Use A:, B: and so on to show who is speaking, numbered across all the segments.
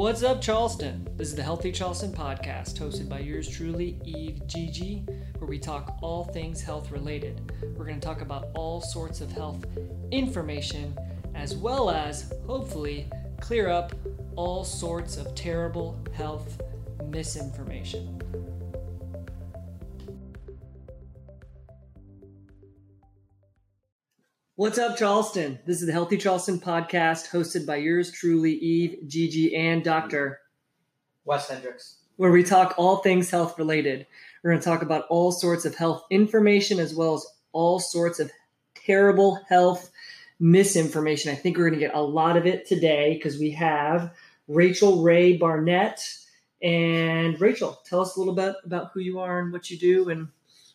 A: What's up, Charleston? This is the Healthy Charleston podcast, hosted by yours truly, Eve Gigi, where we talk all things health related. We're going to talk about all sorts of health information, as well as, hopefully, clear up all sorts of terrible health misinformation. What's up, Charleston? This is the Healthy Charleston podcast, hosted by yours truly, Eve, Gigi, and Doctor,
B: Wes Hendricks.
A: where we talk all things health related. We're going to talk about all sorts of health information as well as all sorts of terrible health misinformation. I think we're going to get a lot of it today because we have Rachel Rae Barnette. And Rachel, tell us a little bit about who you are and what you do, and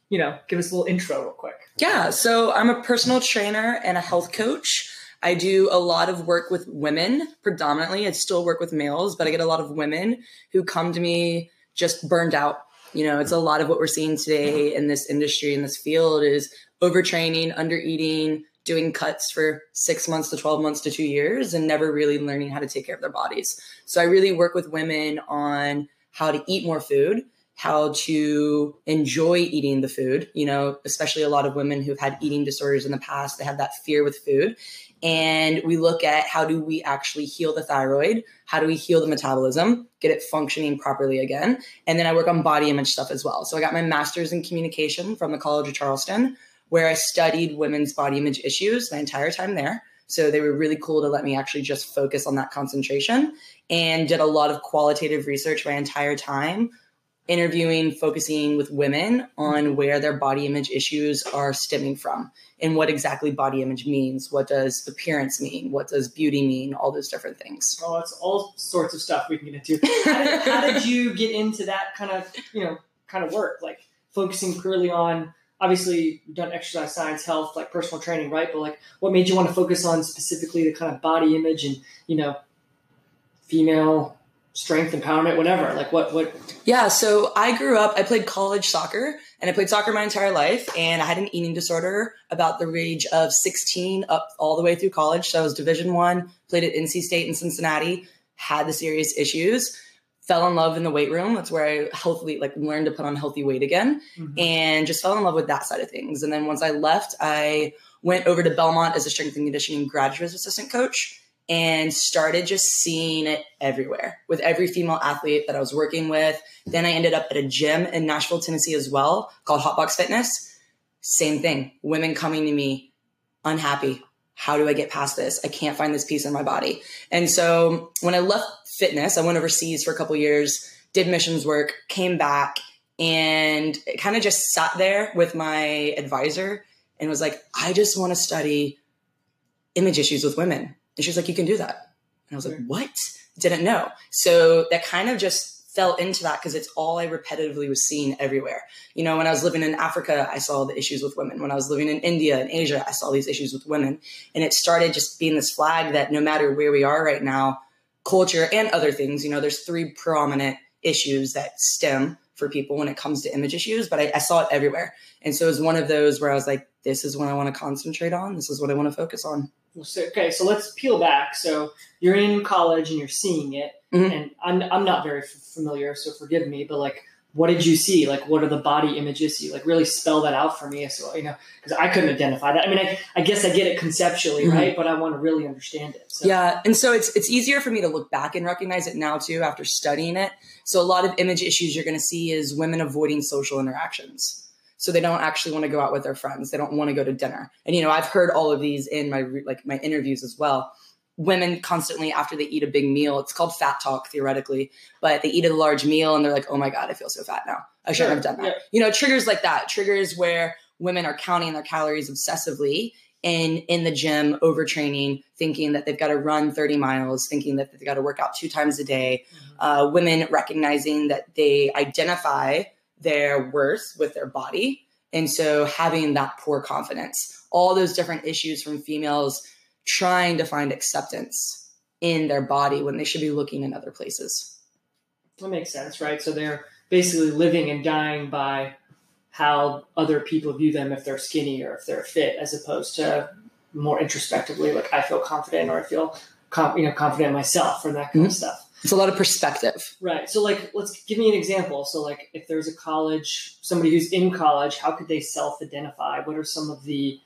A: you know, give us a little intro real quick.
C: Yeah, so I'm a personal trainer and a health coach. I do a lot of work with women predominantly. I still work with males, but I get a lot of women who come to me just burned out. You know, it's a lot of what we're seeing today in this industry, in this field, is overtraining, undereating, doing cuts for six months to 12 months to two years, and never really learning how to take care of their bodies. So I really work with women on how to eat more food, how to enjoy eating the food, you know, especially a lot of women who've had eating disorders in the past, they have that fear with food. And we look at how do we actually heal the thyroid? How do we heal the metabolism, get it functioning properly again? And then I work on body image stuff as well. So I got my master's in communication from the College of Charleston, where I studied women's body image issues my entire time there. So they were really cool to let me actually just focus on that concentration and did a lot of qualitative research my entire time interviewing, focusing with women on where their body image issues are stemming from and what exactly body image means. What does appearance mean? What does beauty mean? All those different things.
A: Oh, it's all sorts of stuff we can get into. How did, how did you get into that kind of, you know, kind of work? Like focusing purely on, obviously, you've done exercise science, health, like personal training, right? But like, what made you want to focus on specifically the kind of body image and, you know, female strength, empowerment, whatever? Like, what, what?
C: Yeah, so I grew up, I played college soccer and I played soccer my entire life. And I had an eating disorder about the age of 16 up all the way through college. So I was Division One, played at NC State in Cincinnati, had the serious issues. Fell in love in the weight room. That's where I healthily like learned to put on healthy weight again,
A: Mhm.
C: and just fell in love with that side of things. And then once I left, I went over to Belmont as a strength and conditioning graduate assistant coach and started just seeing it everywhere with every female athlete that I was working with. Then I ended up at a gym in Nashville, Tennessee as well called Hotbox Fitness. Same thing. Women coming to me unhappy. How do I get past this? I can't find this piece in my body. And so when I left fitness, I went overseas for a couple years, did missions work, came back, and kind of just sat there with my advisor and was like, I just want to study image issues with women. And she was like, You can do that. And I was like, What? Didn't know. So that kind of just fell into that because it's all I repetitively was seeing everywhere. You know, when I was living in Africa, I saw the issues with women. When I was living in India and Asia, I saw these issues with women. And it started just being this flag that no matter where we are right now, culture and other things, you know, there's three prominent issues that stem for people when it comes to image issues, but I, I saw it everywhere. And so it was one of those where I was like, this is what I want to concentrate on. This is what I want to focus on.
A: So, okay, so let's peel back. So you're in college and you're seeing it,
C: Mhm.
A: and I'm, I'm not very f- familiar, so forgive me, but like, what did you see? Like, what are the body images? You like really spell that out for me, so you know, because I couldn't identify that. I mean, I, I guess I get it conceptually,
C: Mhm.
A: right? But I want to really understand it. So.
C: Yeah, and so it's it's easier for me to look back and recognize it now too after studying it. So a lot of image issues you're going to see is women avoiding social interactions. So they don't actually want to go out with their friends. They don't want to go to dinner. And you know, I've heard all of these in my like my interviews as well. Women constantly after they eat a big meal, it's called fat talk theoretically, but they eat a large meal and they're like, "Oh my god, I feel so fat now. I shouldn't
A: Sure,
C: have done that."
A: yeah.
C: You know, triggers like that, triggers where women are counting their calories obsessively in in the gym overtraining thinking that they've got to run 30 miles thinking that they've got to work out two times a day uh, women recognizing that they identify their worth with their body and so having that poor confidence all those different issues from females trying to find acceptance in their body when they should be looking in other places
A: That makes sense, right? So they're basically living and dying by how other people view them if they're skinny or if they're fit, as opposed to more introspectively, like I feel confident or I feel com- you know confident myself or that kind of mm-hmm. stuff.
C: It's a lot of perspective.
A: Right. So, like, let's give me an example. So, like, if there's a college, somebody who's in college, how could they self identify? What are some of the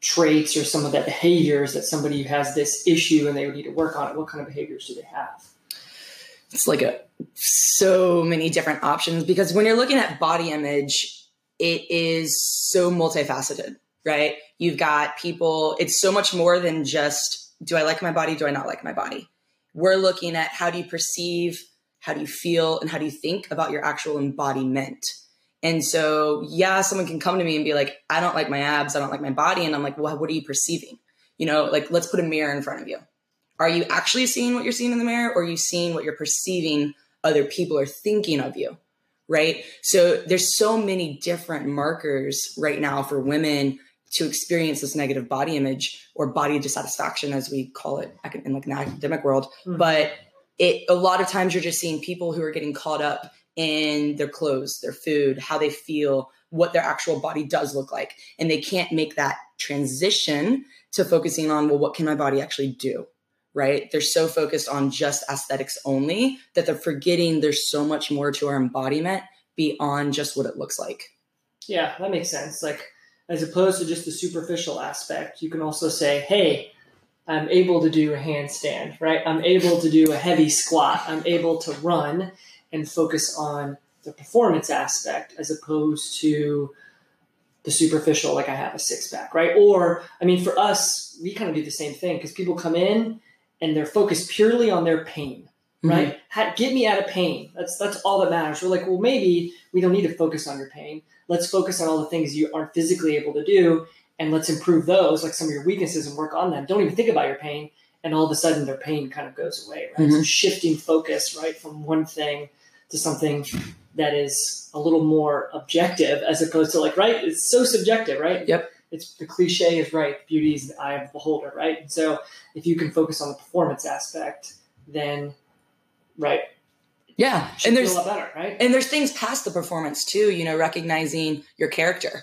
A: traits or some of the behaviors that somebody who has this issue and they would need to work on it? What kind of behaviors do they have?
C: It's like a so many different options because when you're looking at body image, it is so multifaceted, right? You've got people, it's so much more than just do I like my body? Do I not like my body? We're looking at how do you perceive, how do you feel, and how do you think about your actual embodiment. And so, yeah, someone can come to me and be like, I don't like my abs, I don't like my body. And I'm like, well, what are you perceiving? You know, like, let's put a mirror in front of you. Are you actually seeing what you're seeing in the mirror, or are you seeing what you're perceiving other people are thinking of you? Right. So, there's so many different markers right now for women to experience this negative body image or body dissatisfaction, as we call it in like an academic world. Mm-hmm. But it a lot of times you're just seeing people who are getting caught up in their clothes, their food, how they feel, what their actual body does look like. And they can't make that transition to focusing on, well, what can my body actually do? Right? They're so focused on just aesthetics only that they're forgetting there's so much more to our embodiment beyond just what it looks like.
A: Yeah, that makes sense. Like, as opposed to just the superficial aspect, you can also say, hey, I'm able to do a handstand, right? I'm able to do a heavy squat. I'm able to run and focus on the performance aspect as opposed to the superficial, like I have a six pack, right? Or, I mean, for us, we kind of do the same thing because people come in and they're focused purely on their pain. Right? Mm-hmm. Get me out of pain. That's that's all that matters. We're like, well, maybe we don't need to focus on your pain. Let's focus on all the things you aren't physically able to do, and let's improve those, like some of your weaknesses, and work on them. Don't even think about your pain, and all of a sudden their pain kind of goes away, right? Mm-hmm. So shifting focus, right, from one thing to something that is a little more objective as opposed to like right it's so subjective right
C: yep
A: it's the cliche is right beauty is the eye of the beholder right and so if you can focus on the performance aspect then right
C: yeah and there's
A: a lot better right
C: and there's things past the performance too you know recognizing your character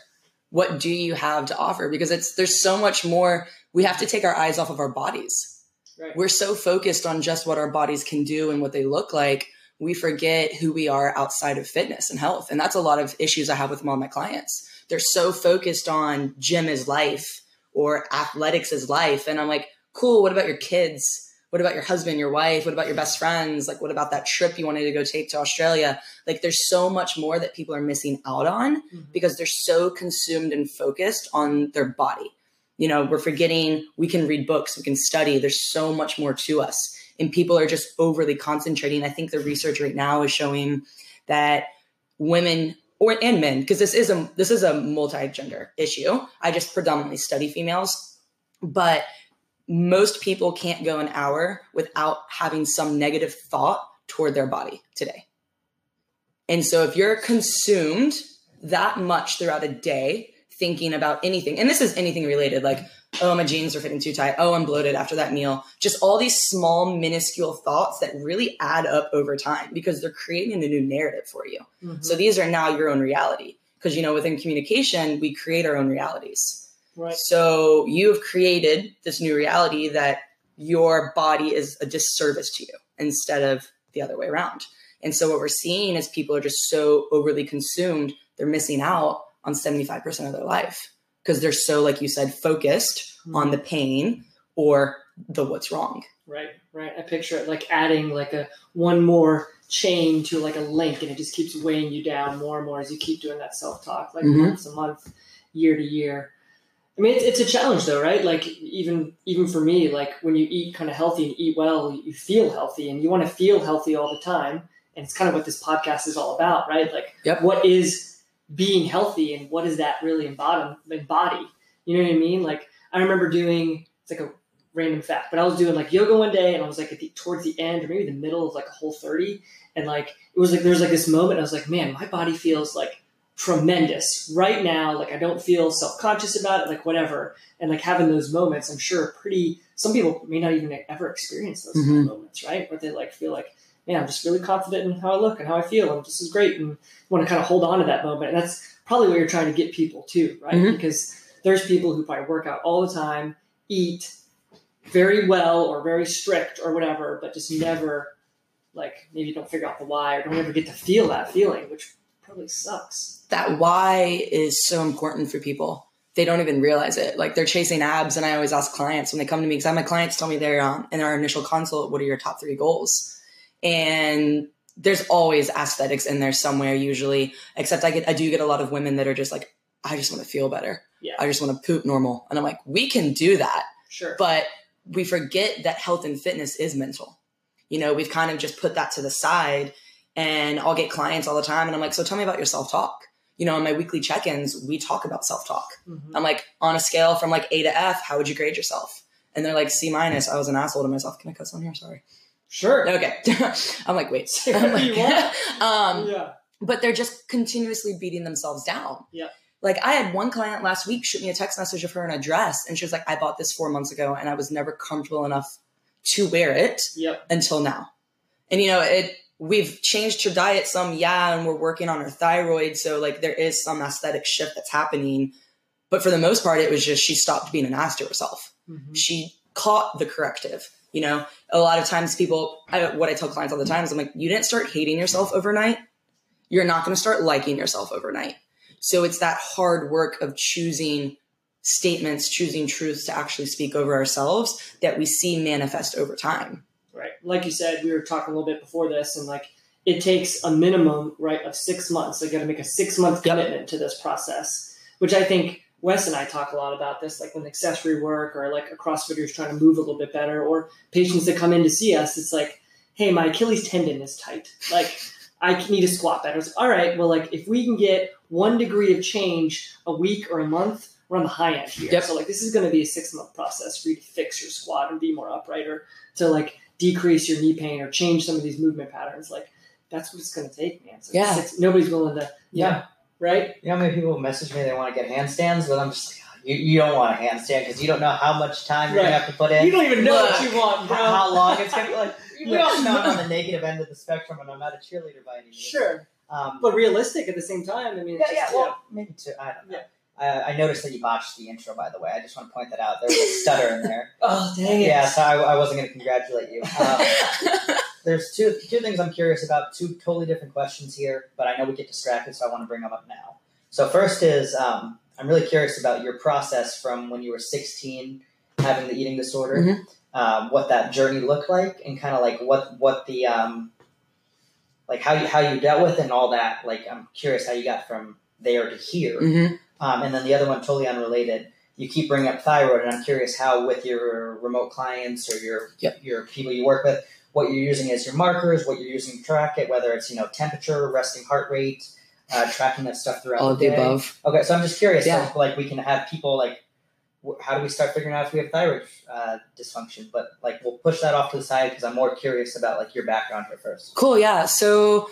C: what do you have to offer because it's there's so much more we have to take our eyes off of our bodies right. we're so focused on just what our bodies can do and what they look like we forget who we are outside of fitness and health. And that's a lot of issues I have with all my clients. They're so focused on gym is life or athletics is life. And I'm like, cool, what about your kids? What about your husband, your wife? What about your best friends? Like, what about that trip you wanted to go take to Australia? Like, there's so much more that people are missing out on mm-hmm. because they're so consumed and focused on their body. You know, we're forgetting we can read books, we can study. There's so much more to us and people are just overly concentrating. I think the research right now is showing that women or and men, because this is a this is a multi-gender issue. I just predominantly study females, but most people can't go an hour without having some negative thought toward their body today. And so if you're consumed that much throughout a day thinking about anything, and this is anything related, like oh, my jeans are fitting too tight. Oh, I'm bloated after that meal. Just all these small, minuscule thoughts that really add up over time because they're creating a new narrative for you. Mm-hmm. So these are now your own reality. Because, you know, within communication, we create our own realities.
A: Right.
C: So you have created this new reality that your body is a disservice to you instead of the other way around. And so what we're seeing is people are just so overly consumed, they're missing out on 75% of their life because they're so, like you said, focused mm-hmm. on the pain or the what's wrong.
A: Right, right. I picture it like adding like a one more chain to like a link, and it just keeps weighing you down more and more as you keep doing that self talk, like mm-hmm. months a month, year to year. I mean, it's, it's, a challenge though, right? Like even even for me, like when you eat kind of healthy and eat well, you feel healthy, and you want to feel healthy all the time. And it's kind of what this podcast is all about, right? Like,
C: yep.
A: what is being healthy and what does that really embody, embody? You know what I mean? Like I remember doing it's like a random fact, but I was doing like yoga one day and I was like at the, towards the end or maybe the middle of like a whole 30 and like it was like there was like this moment I was like, man, my body feels like tremendous right now. Like I don't feel self-conscious about it, like whatever. And like having those moments, I'm sure pretty some people may not even ever experience those mm-hmm. moments, right? Where they like feel like man, I'm just really confident in how I look and how I feel, and this is great, and want to kind of hold on to that moment. And that's probably what you're trying to get people to, right? Mm-hmm. Because there's people who probably work out all the time, eat very well or very strict or whatever, but just never like maybe don't figure out the why or don't ever get to feel that feeling, which probably sucks.
C: That why is so important for people. They don't even realize it. Like they're chasing abs, and I always ask clients when they come to me because I have my clients tell me they're on in our initial consult, what are your top three goals? And there's always aesthetics in there somewhere usually. Except I get I do get a lot of women that are just like, I just want to feel better.
A: Yeah.
C: I just want to poop normal. And I'm like, we can do that.
A: Sure.
C: But we forget that health and fitness is mental. You know, we've kind of just put that to the side. And I'll get clients all the time. And I'm like, so tell me about your self talk. You know, in my weekly check ins, we talk about self talk.
A: Mhm.
C: I'm like, on a scale from like A to F, how would you grade yourself? And they're like, C minus. I was an asshole to myself. Can I cuss on here? Sorry.
A: Sure.
C: Okay. I'm like, wait. I'm like, um,
A: yeah.
C: but they're just continuously beating themselves down.
A: Yeah.
C: Like I had one client last week shoot me a text message of her in a dress, and she was like, "I bought this four months ago, and I was never comfortable enough to wear it
A: Yep.
C: until now." And you know, it we've changed her diet some, yeah, and we're working on her thyroid, so like there is some aesthetic shift that's happening. But for the most part, it was just she stopped being an ass to herself
A: Mhm.
C: she caught the corrective. You know, a lot of times people, I, what I tell clients all the time is I'm like, you didn't start hating yourself overnight. You're not going to start liking yourself overnight. So it's that hard work of choosing statements, choosing truths to actually speak over ourselves that we see manifest over time.
A: Right. Like you said, we were talking a little bit before this, and like it takes a minimum, right, of six months. They got to make a six month
C: Yep.
A: commitment to this process, which I think Wes and I talk a lot about this, like when accessory work or like a CrossFitter is trying to move a little bit better, or patients that come in to see us. It's like, hey, my Achilles tendon is tight. Like I need to squat better. Like, all right, well, like if we can get one degree of change a week or a month, we're on the high end here.
C: Yep.
A: So like this is going to be a six month process for you to fix your squat and be more upright, or to like decrease your knee pain or change some of these movement patterns. Like that's what it's going to take, man. So
C: Yeah.
A: six, nobody's willing to,
B: Yeah.
A: right?
B: You know how many people message me they want to get handstands, but I'm just like, "Oh, you, you don't want a handstand because you don't know how much time you're
A: Right.
B: gonna have to put in.
A: You don't even know what you want, bro.
B: how, long it's gonna be. Like we
A: Yeah.
B: all know I'm on the negative end of the spectrum, and I'm not a cheerleader by any means.
A: Sure,
B: Um,
A: but realistic at the same time. I mean,
B: yeah,
A: it's
B: yeah.
A: just,
B: Well, maybe two. I don't know.
A: Yeah.
B: I, I noticed that you botched the intro, by the way. I just want to point that out. There was a stutter in there.
A: Oh dang it!
B: Yeah, so I, I wasn't going to congratulate you. Um, there's two two things I'm curious about. Two totally different questions here, but I know we get distracted, so I want to bring them up now. So first is um, I'm really curious about your process from when you were 16, having the eating disorder,
C: Mhm.
B: um, what that journey looked like, and kind of like what what the um, like how you how you dealt with it and all that. Like I'm curious how you got from there to here.
C: hmm
B: Um, and then the other one, totally unrelated. You keep bringing up thyroid, and I'm curious how, with your remote clients or your
C: Yep.
B: your people you work with, what you're using as your markers, what you're using to track it, whether it's you know temperature, resting heart rate, uh, tracking that stuff throughout
C: All
B: the
C: of the
B: day.
C: above.
B: Okay, so I'm just curious,
C: Yeah.
B: if, like we can have people like, how do we start figuring out if we have thyroid uh, dysfunction? But like we'll push that off to the side because I'm more curious about like your background here first.
C: Cool, yeah. So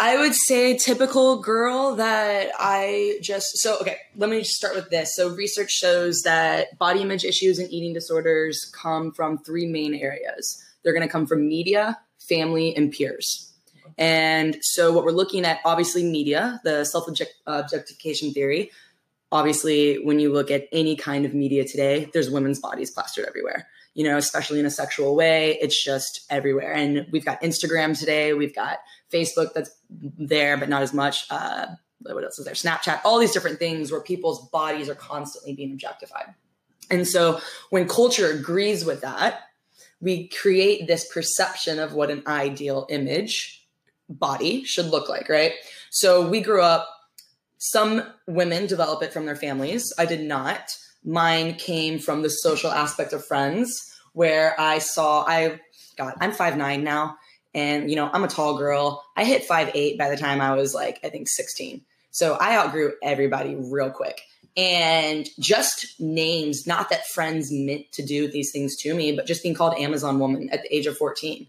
C: I would say typical girl that I just so okay, let me just start with this. So research shows that body image issues and eating disorders come from three main areas. They're going to come from media, family, and peers. And so what we're looking at obviously media, the self-objectification theory. Obviously, when you look at any kind of media today, there's women's bodies plastered everywhere you know, especially in a sexual way. It's just everywhere. And we've got Instagram today, we've got Facebook that's there, but not as much. Uh, what else is there? Snapchat, all these different things where people's bodies are constantly being objectified. And so when culture agrees with that, we create this perception of what an ideal image body should look like, right? So we grew up, some women develop it from their families. I did not. Mine came from the social aspect of friends where I saw I God, I'm five nine now. And you know, I'm a tall girl. I hit five eight by the time I was like, I think 16. So I outgrew everybody real quick. And just names, not that friends meant to do these things to me, but just being called Amazon woman at the age of 14.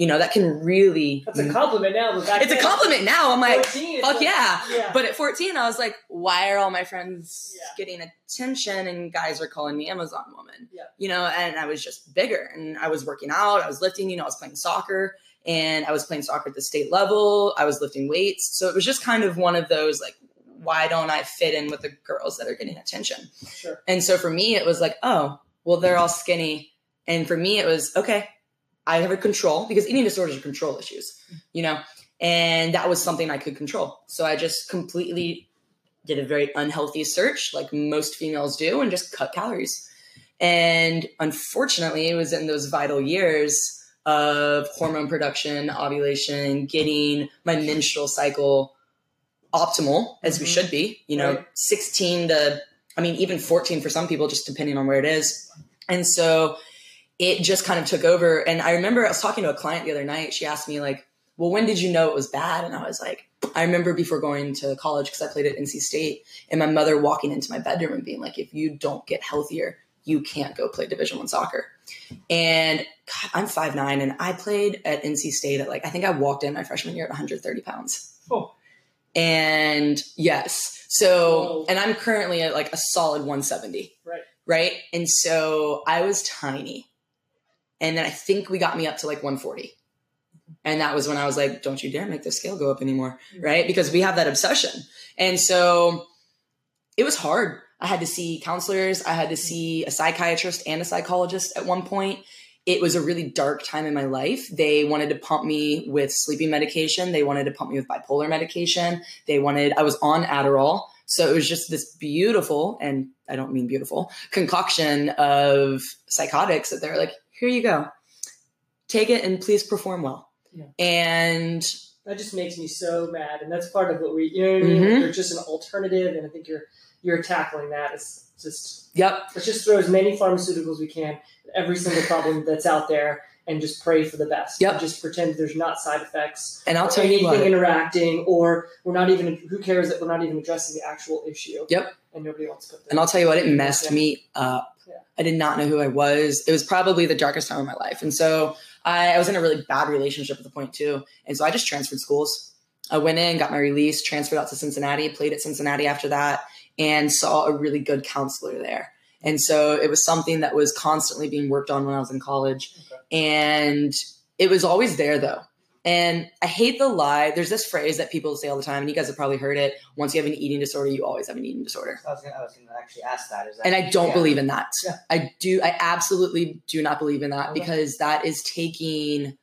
C: You know, that can really
A: That's a compliment now.
C: It's a compliment now. I'm like,
A: 14,
C: fuck
A: like-
C: yeah.
A: yeah.
C: But at 14, I was like, why are all my friends
A: Yeah.
C: getting attention and guys are calling me Amazon woman?
A: Yeah.
C: You know, and I was just bigger and I was working out, I was lifting, you know, I was playing soccer and I was playing soccer at the state level, I was lifting weights. So it was just kind of one of those like, why don't I fit in with the girls that are getting attention?
A: sure.
C: And so for me, it was like, oh, well, they're all skinny. And for me, it was okay. I have a control because eating disorders are control issues, you know, and that was something I could control. So I just completely did a very unhealthy search, like most females do, and just cut calories. And unfortunately, it was in those vital years of hormone production, ovulation, getting my menstrual cycle optimal as we
A: Mhm.
C: should be, you know,
A: Right.
C: 16 to, I mean, even 14 for some people, just depending on where it is. And so it just kind of took over. And I remember I was talking to a client the other night. She asked me, like, well, when did you know it was bad? And I was like, I remember before going to college because I played at NC State and my mother walking into my bedroom and being like, if you don't get healthier, you can't go play Division One soccer. And God, I'm 5'9 and I played at NC State at like, I think I walked in my freshman year at 130 pounds.
A: Oh.
C: And yes. So,
A: Whoa.
C: and I'm currently at like a solid 170.
A: Right.
C: Right. And so I was tiny. And then I think we got me up to like 140. And that was when I was like, don't you dare make the scale go up anymore. Right. Because we have that obsession. And so it was hard. I had to see counselors, I had to see a psychiatrist and a psychologist at one point. It was a really dark time in my life. They wanted to pump me with sleeping medication. They wanted to pump me with bipolar medication. They wanted, I was on Adderall. So it was just this beautiful, and I don't mean beautiful, concoction of psychotics that they're like, here you go. Take it and please perform well.
A: Yeah.
C: And
A: that just makes me so mad, and that's part of what we, you know what I mean.
C: Mhm.
A: There's just an alternative, and I think you're you're tackling that. It's just
C: yep,
A: let's just throw as many pharmaceuticals we can at every single problem that's out there, and just pray for the best.
C: Yep.
A: And just pretend there's not side effects.
C: and I'll tell you
A: anything interacting, or we're not even. Who cares that we're not even addressing the actual issue?
C: Yep.
A: And nobody wants to put. That.
C: And I'll tell you what, it messed
A: Yeah.
C: me up.
A: Yeah.
C: I did not know who I was. It was probably the darkest time of my life. And so I, I was in a really bad relationship at the point too. And so I just transferred schools. I went in, got my release, transferred out to Cincinnati, played at Cincinnati after that, and saw a really good counselor there. And so it was something that was constantly being worked on when I was in college.
A: Okay.
C: And it was always there though. And I hate the lie. There's this phrase that people say all the time, and you guys have probably heard it. Once you have an eating disorder, you always have an eating disorder
B: I was was gonna actually ask that. That
C: and I don't
B: yeah.
C: believe in that.
B: Yeah.
C: I do. I absolutely do not believe in that
A: Okay.
C: because that is taking.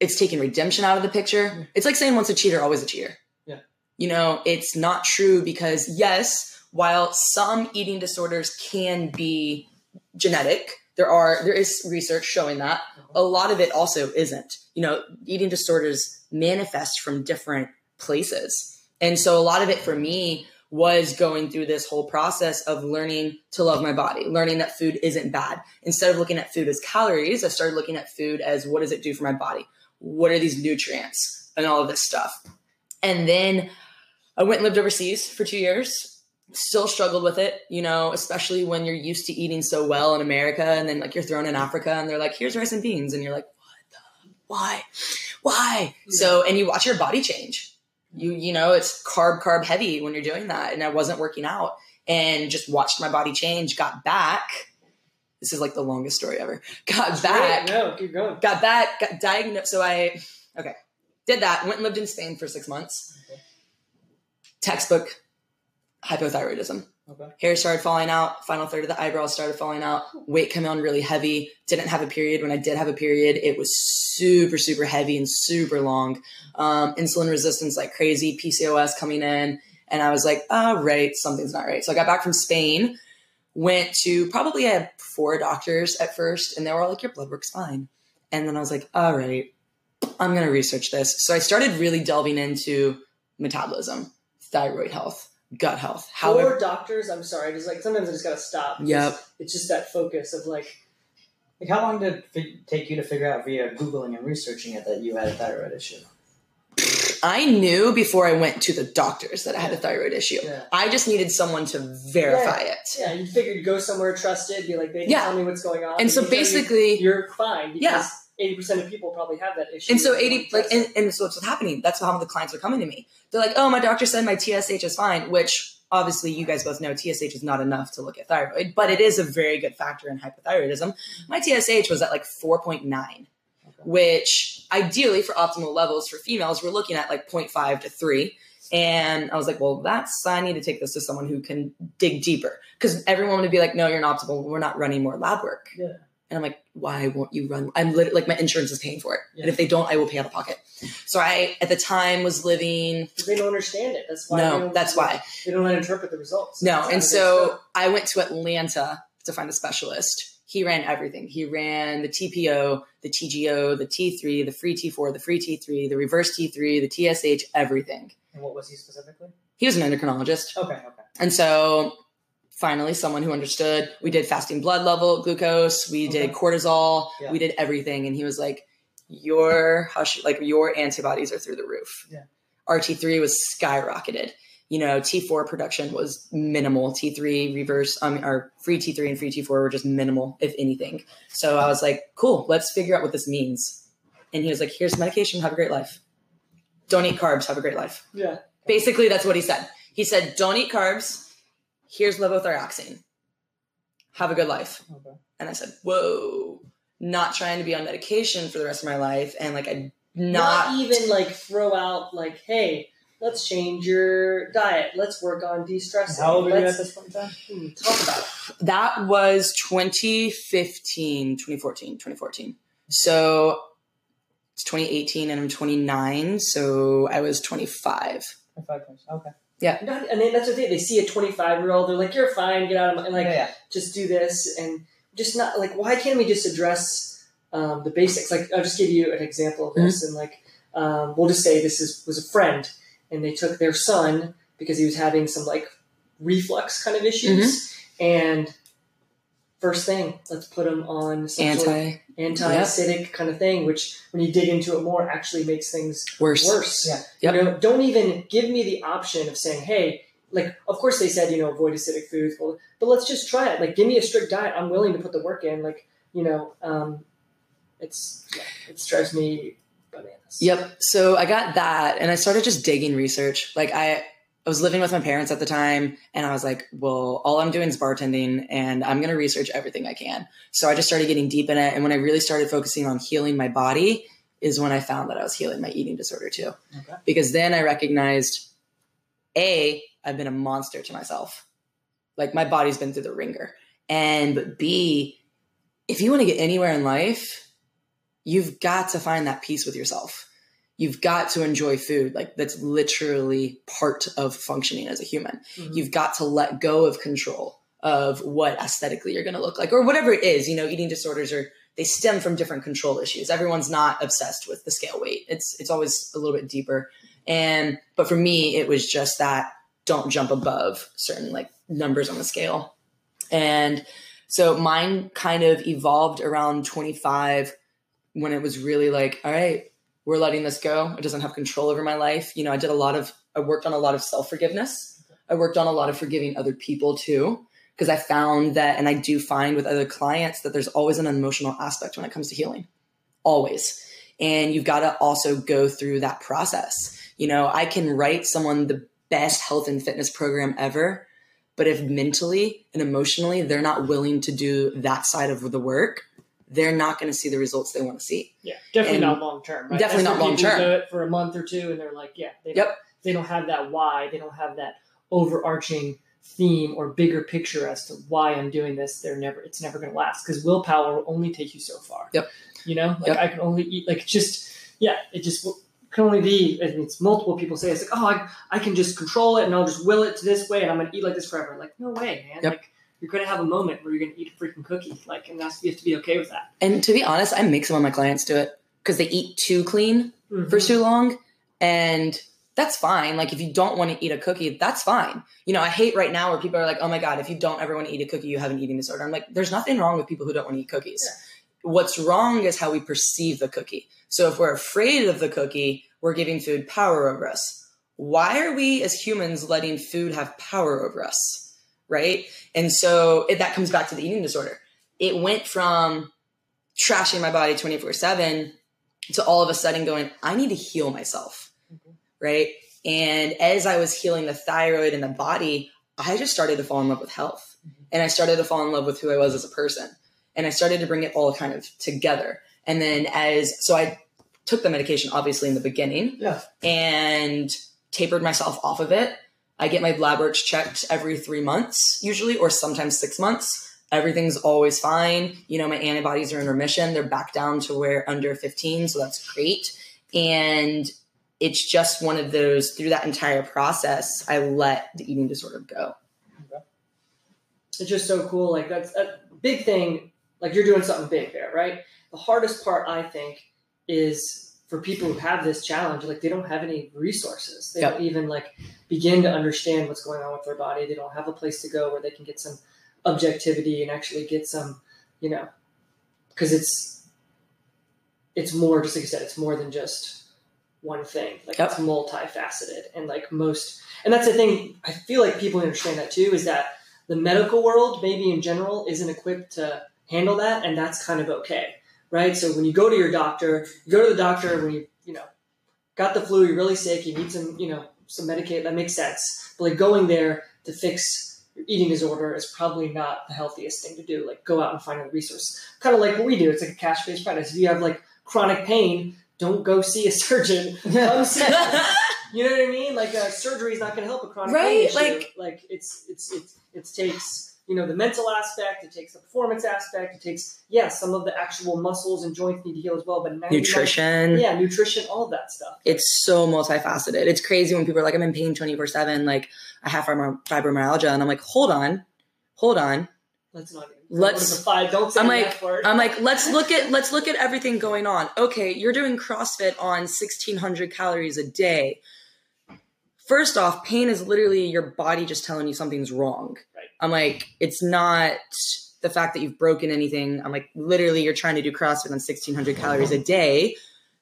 C: It's taking redemption out of the picture.
A: Yeah.
C: It's like saying once a cheater, always a cheater.
A: Yeah.
C: You know, it's not true because yes, while some eating disorders can be genetic, there are there is research showing that a uh-huh. lot of it also isn't. You know, eating disorders manifest from different places. And so a lot of it for me was going through this whole process of learning to love my body, learning that food isn't bad. Instead of looking at food as calories, I started looking at food as what does it do for my body? What are these nutrients and all of this stuff? And then I went and lived overseas for two years. Still struggled with it, you know, especially when you're used to eating so well in America and then like you're thrown in Africa and they're like, here's rice and beans. And you're like, what the, why, why? Hmm. So, and you watch your body change. You, you know, it's carb, carb heavy when you're doing that. And I wasn't working out and just watched my body change, got back. This is like the longest story ever. Got back
A: No, keep going.
C: got back, got diagnosed. So I, okay, did that. Went and lived in Spain for six months.
A: Okay.
C: Textbook hypothyroidism.
A: Okay.
C: Hair started falling out. Final third of the eyebrows started falling out. Weight coming on really heavy. Didn't have a period. When I did have a period, it was super, super heavy and super long. Um, insulin resistance like crazy. PCOS coming in. And I was like, oh, right, something's not right. So I got back from Spain, went to probably I had four doctors at first, and they were all like, your blood work's fine. And then I was like, all right, I'm going to research this. So I started really delving into metabolism, thyroid health, gut health. However,
A: Four doctors. I'm sorry. Just like sometimes I just gotta stop.
C: Yep.
A: It's just that focus of like
B: Like, how long did it take you to figure out via googling and researching it that you had a thyroid issue?
C: I knew before I went to the doctors that I had a thyroid issue.
A: Yeah.
C: I just needed someone to verify it.
A: yeah, you figured go somewhere trusted, be like they can
C: Yeah.
A: tell me what's going on.
C: And so
A: you tell you
C: basically,
A: you're fine because
C: Yeah.
A: Eighty percent of people probably have that issue.
C: And so 80, like, and, and so what's happening? That's how the clients are coming to me. They're like, oh, my doctor said my TSH is fine, which obviously you guys both know TSH is not enough to look at thyroid, but it is a very good factor in hypothyroidism. My TSH was at like 4.9, which ideally for optimal levels for females, we're looking at like 0.5 to 3. And I was like, well, that's, I need to take this to someone who can dig deeper. Because everyone would be like, no, you're not optimal. We're not running more lab work.
A: Yeah.
C: And I'm like, why won't you run? I'm literally like, my insurance is paying for it.
A: Yeah.
C: And if they don't, I will pay out of pocket. So I, at the time, was living.
A: they don't understand it. That's why.
C: no, that's why.
A: they don't interpret the results.
C: No.
A: That's
C: And so I went to Atlanta to find a specialist. He ran everything. He ran the TPO, the TGO, the T3, the free T4, the free T3, the reverse T3, the TSH, everything.
B: And what was he specifically?
C: He was an endocrinologist.
B: Okay, okay.
C: And so finally, someone who understood. We did fasting blood level, glucose, we did cortisol,
B: Yeah.
C: we did everything. And he was like, Your hush, like your antibodies are through the roof.
B: Yeah.
C: RT3 was skyrocketed. You know, T4 production was minimal. T3 reverse, um, or free T3 and free T4 were just minimal, if anything. So I was like, cool, let's figure out what this means. And he was like, here's medication, have a great life. Don't eat carbs, have a great life.
A: Yeah.
C: Basically, that's what he said. He said, "Don't eat carbs. Here's levothyroxine. Have a good life."
B: Okay.
C: And I said, "Whoa, not trying to be on medication for the rest of my life, and like I
A: Not,
C: not,
A: even like throw out like, hey, let's change your diet. Let's work on de-stressing.
B: How old are you at this point in time?
A: hmm, talk about it.
C: that was 2015, 2014, 2014. So it's 2018, and I'm 29, so I was 25.
B: Five years. Okay.
A: Not- And then that's the thing. They see a 25 year old. They're like, "You're fine. Get out of my." And like,
B: yeah, yeah.
A: just do this and just not like why can't we just address um, the basics like i'll just give you an example of this and like um, we'll just say this is was a friend and they took their son because he was having some like reflux kind of issues and first thing let's put them on some sort of
C: Anti
A: anti-acidic kind of thing which when you dig into it more actually makes things
C: worse.
A: worse
B: Yeah.
C: Yep.
A: you know, don't even give me the option of saying, hey, like, of course they said, you know, avoid acidic foods, well, but let's just try it. Like, give me a strict diet. I'm willing to put the work in. Like, you know, um, it's, yeah, it drives me bananas.
C: Yep. So I got that and I started just digging research. Like I I was living with my parents at the time and I was like, well, all I'm doing is bartending and I'm going to research everything I can. So I just started getting deep in it and when I really started focusing on healing my body is when I found that I was healing my eating disorder too.
B: Okay.
C: Because then I recognized A, I've been a monster to myself. Like my body's been through the ringer. And but B, if you want to get anywhere in life, you've got to find that peace with yourself. You've got to enjoy food. Like that's literally part of functioning as a human.
A: Mhm.
C: You've got to let go of control of what aesthetically you're going to look like or whatever it is. You know, eating disorders are they stem from different control issues. Everyone's not obsessed with the scale weight. It's it's always a little bit deeper. And but for me, it was just that don't jump above certain like numbers on the scale. And so mine kind of evolved around 25 when it was really like, all right, we're letting this go. It doesn't have control over my life. You know, I did a lot of, I worked on a lot of self forgiveness. I worked on a lot of forgiving other people too, because I found that, and I do find with other clients that there's always an emotional aspect when it comes to healing. Always. And you've got to also go through that process. You know, I can write someone the best health and fitness program ever, but if mentally and emotionally they're not willing to do that side of the work, they're not going to see the results they want to see.
A: Yeah, definitely
C: And
A: not long term. Right?
C: definitely
A: That's
C: not long-term.
A: Do it for a month or two, and they're like, yeah, they don't,
C: Yep.
A: they don't have that why. They don't have that overarching theme or bigger picture as to why I'm doing this. They're never. It's never going to last because willpower will only take you so far.
C: Yep.
A: You know, like
C: Yep.
A: I can only eat. Like just yeah, it just can only be. I mean, it's multiple people say it's like, oh, I, I can just control it and I'll just will it to this way and I'm gonna eat like this forever. Like no way, man.
C: Yep.
A: Like you're gonna have a moment where you're gonna eat a freaking cookie. Like and that's you have to be okay with that.
C: And to be honest, I make some of my clients do it because they eat too clean
A: Mhm.
C: for too long. And that's fine. Like if you don't want to eat a cookie, that's fine. You know, I hate right now where people are like, oh my God, if you don't ever want to eat a cookie, you have an eating disorder. I'm like, there's nothing wrong with people who don't want to eat cookies. What's wrong is how we perceive the cookie. So if we're afraid of the cookie, we're giving food power over us. Why are we as humans letting food have power over us? Right. And so it, that comes back to the eating disorder. It went from trashing my body 24 7 to all of a sudden going, I need to heal myself. Mm-hmm. Right. And as I was healing the thyroid and the body, I just started to fall in love with health. Mm-hmm. And I started to fall in love with who I was as a person. And I started to bring it all kind of together. And then as, so I took the medication obviously in the beginning
B: Yeah.
C: and tapered myself off of it. I get my lab works checked every three months, usually, or sometimes six months. everything's always fine. You know, my antibodies are in remission. They're back down to where under 15, so that's great. And it's just one of those through that entire process, I let the eating disorder go.
A: It's just so cool. Like that's a big thing. Like you're doing something big there, right? The hardest part, I think, is for people who have this challenge. Like they don't have any resources. They
C: Yep.
A: don't even like begin to understand what's going on with their body. They don't have a place to go where they can get some objectivity and actually get some, you know, because it's it's more. Just like you said, it's more than just one thing. Like
C: Yep.
A: it's multifaceted, and like most, and that's the thing. I feel like people understand that too. Is that the medical world, maybe in general, isn't equipped to handle that, and that's kind of okay, right? So when you go to your doctor, you go to the doctor when you, you know, got the flu, you're really sick, you need some, you know, some Medicaid. That makes sense. But like going there to fix your eating disorder is probably not the healthiest thing to do. Like go out and find a resource. Kind of like what we do. It's like a cash-based practice. If you have like chronic pain, don't go see a surgeon. Come see. You know what I mean? Like uh, surgery is not going to help a chronic pain
C: Right,
A: issue.
C: like-
A: like it's it's it's it takes you know the mental aspect, it takes the performance aspect, it takes yeah some of the actual muscles and joints need to heal as well, but
C: Nutrition.
A: yeah, nutrition, all of that stuff.
C: It's so multifaceted. It's crazy when people are like, I'm in pain 24 7. Like, I have fibromyalgia. And I'm like, hold on, hold on.
A: Let's not.
C: Let's-
A: what is the five? Don't say
C: I'm like-. I'm like, let's look at let's look at everything going on. Okay, you're doing CrossFit on 1600 calories a day. First off, pain is literally your body just telling you something's wrong.
A: Right.
C: I'm like, it's not the fact that you've broken anything. I'm like, literally, you're trying to do CrossFit on 1600 calories a day.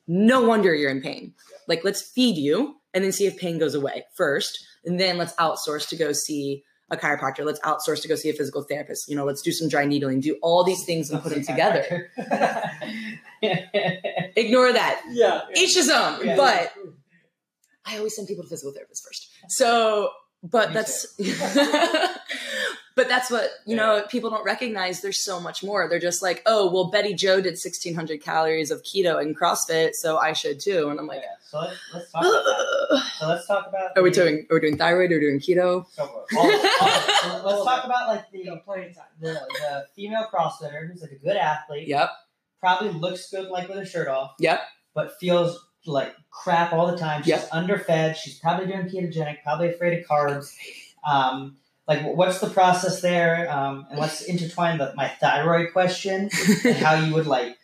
C: No wonder you're in pain. Like, let's feed you and then see if pain goes away first, and then let's outsource to go see a chiropractor. Let's outsource to go see a physical therapist. You know, let's do some dry needling, do all these things and put them together. Ignore that.
A: yeah,
C: Each his own.
B: Yeah.
C: But I always send people to physical therapists first. So, but
B: Me
C: that's, but that's what, you know, people don't recognize there's so much more. They're just like, oh, well, Betty Joe did 1600 calories of keto and CrossFit, so I should too. And I'm like,
B: Yeah, so let's, let's talk about that. So let's talk about.
C: are we
B: the-
C: doing, are we doing thyroid? Are we doing keto?
B: Go for it. All- all- so let's talk about like
A: you know,
B: the,
A: plenty of time.
B: the the female CrossFitter who's like a good athlete.
C: Yep.
B: Probably looks good like with a shirt off.
C: Yep.
B: But feels like crap all the time. She's
C: Yep.
B: underfed. She's probably doing ketogenic. Probably afraid of carbs. Um, like what's the process there? Um, and let's intertwine the, my thyroid question and how you would like,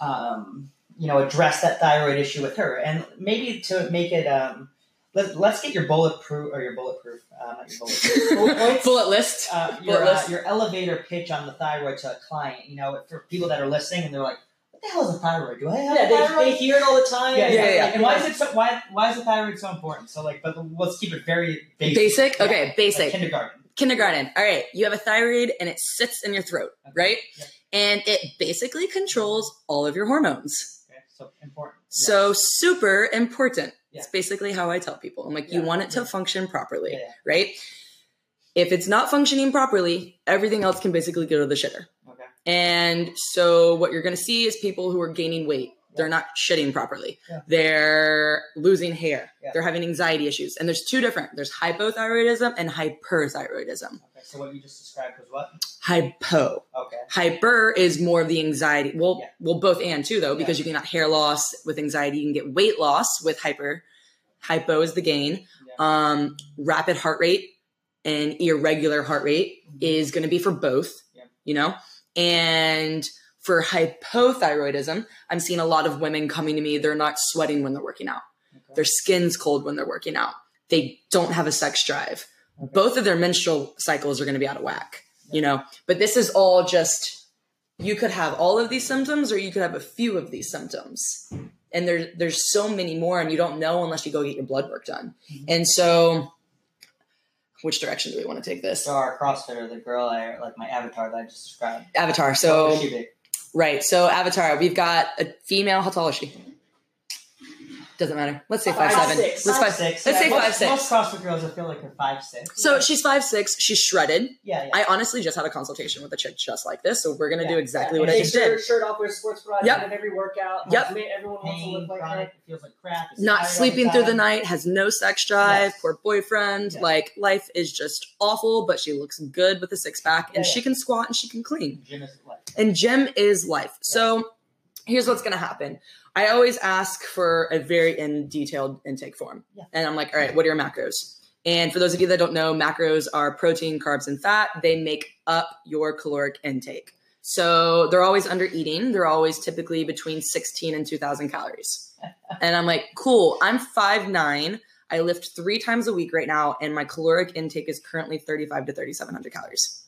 B: um, you know, address that thyroid issue with her, and maybe to make it. Um, let, let's get your bulletproof or your bulletproof, uh, not your bulletproof.
A: Bullet?
C: Bullet list.
B: uh, your,
C: Bullet
B: uh,
C: list.
B: your elevator pitch on the thyroid to a client. You know, for people that are listening and they're like, "What the hell is a thyroid? Do I have
A: Yeah,
B: a
A: they,
B: thyroid?"
A: they hear it all the time.
B: yeah, yeah,
C: Yeah, yeah.
B: And why is it so? Why why is the thyroid so important? So like, but let's keep it very basic.
C: Basic?
B: Yeah,
C: Okay,
B: like
C: basic.
B: kindergarten.
C: kindergarten. All right, you have a thyroid and it sits in your throat,
B: Okay.
C: right?
B: Yep.
C: And it basically controls all of your hormones.
B: Okay, so important.
C: So super important.
B: Yeah.
C: It's basically how I tell people. I'm like, you want it to
B: yeah.
C: function properly,
B: Yeah, yeah.
C: right? If it's not functioning properly, everything else can basically go to the shitter. And so what you're going to see is people who are gaining weight. They're not shitting properly.
B: Yeah.
C: They're losing hair.
B: Yeah.
C: They're having anxiety issues. And there's two different. There's hypothyroidism and hyperthyroidism.
B: Okay. So what you just described was what?
C: Hypo.
B: Okay.
C: Hyper is more of the anxiety. Well, well, both and too though, because you can get hair loss with anxiety. You can get weight loss with hyper. Hypo is the gain. Um, rapid heart rate and irregular heart rate is going to be for both.
B: Yeah.
C: You know, and for hypothyroidism, I'm seeing a lot of women coming to me. They're not sweating when they're working out.
B: Okay.
C: Their skin's cold when they're working out. They don't have a sex drive.
B: Okay.
C: Both of their menstrual cycles are going to be out of whack. You know, but this is all just you could have all of these symptoms or you could have a few of these symptoms. And there's there's so many more and you don't know unless you go get your blood work done.
B: Mhm.
C: And so which direction do we want to take this?
B: So our CrossFitter, the girl I like my avatar that I just described.
C: Avatar. So
B: would she be?
C: right. So Avatar, we've got a female how tall is she? Doesn't matter. Let's say
A: Five,
C: five seven.
A: six.
C: Let's
B: Five, six.
C: Let's
B: yeah,
C: say
B: most,
C: five six.
B: Most CrossFit girls, I feel like are five six.
C: So she's five six. She's shredded.
B: yeah, yeah.
C: I honestly just had a consultation with a chick just like this, so we're gonna
B: Yeah,
C: do exactly
B: yeah.
C: what I just
A: your
C: did.
A: shirt off with a sports bra
C: Yep.
A: of every workout.
C: Yep.
A: Everyone wants to look like
B: it feels like crap. is
C: Not sleeping through the night, has no sex drive,
B: Yes.
C: poor boyfriend.
B: Yeah.
C: Like life is just awful, but she looks good with a six pack, and
B: Yeah,
C: she can squat and she can clean.
B: Gym is life.
C: And gym is life. So here's what's gonna happen. I always ask for a very in detailed intake form.
B: Yeah.
C: And I'm like, all right, what are your macros? And for those of you that don't know, macros are protein, carbs, and fat. They make up your caloric intake. So they're always under eating. They're always typically between 16 and 2000 calories. and I'm like, cool, I'm 5'9. I lift three times a week right now, and my caloric intake is currently 35 to 3700 calories.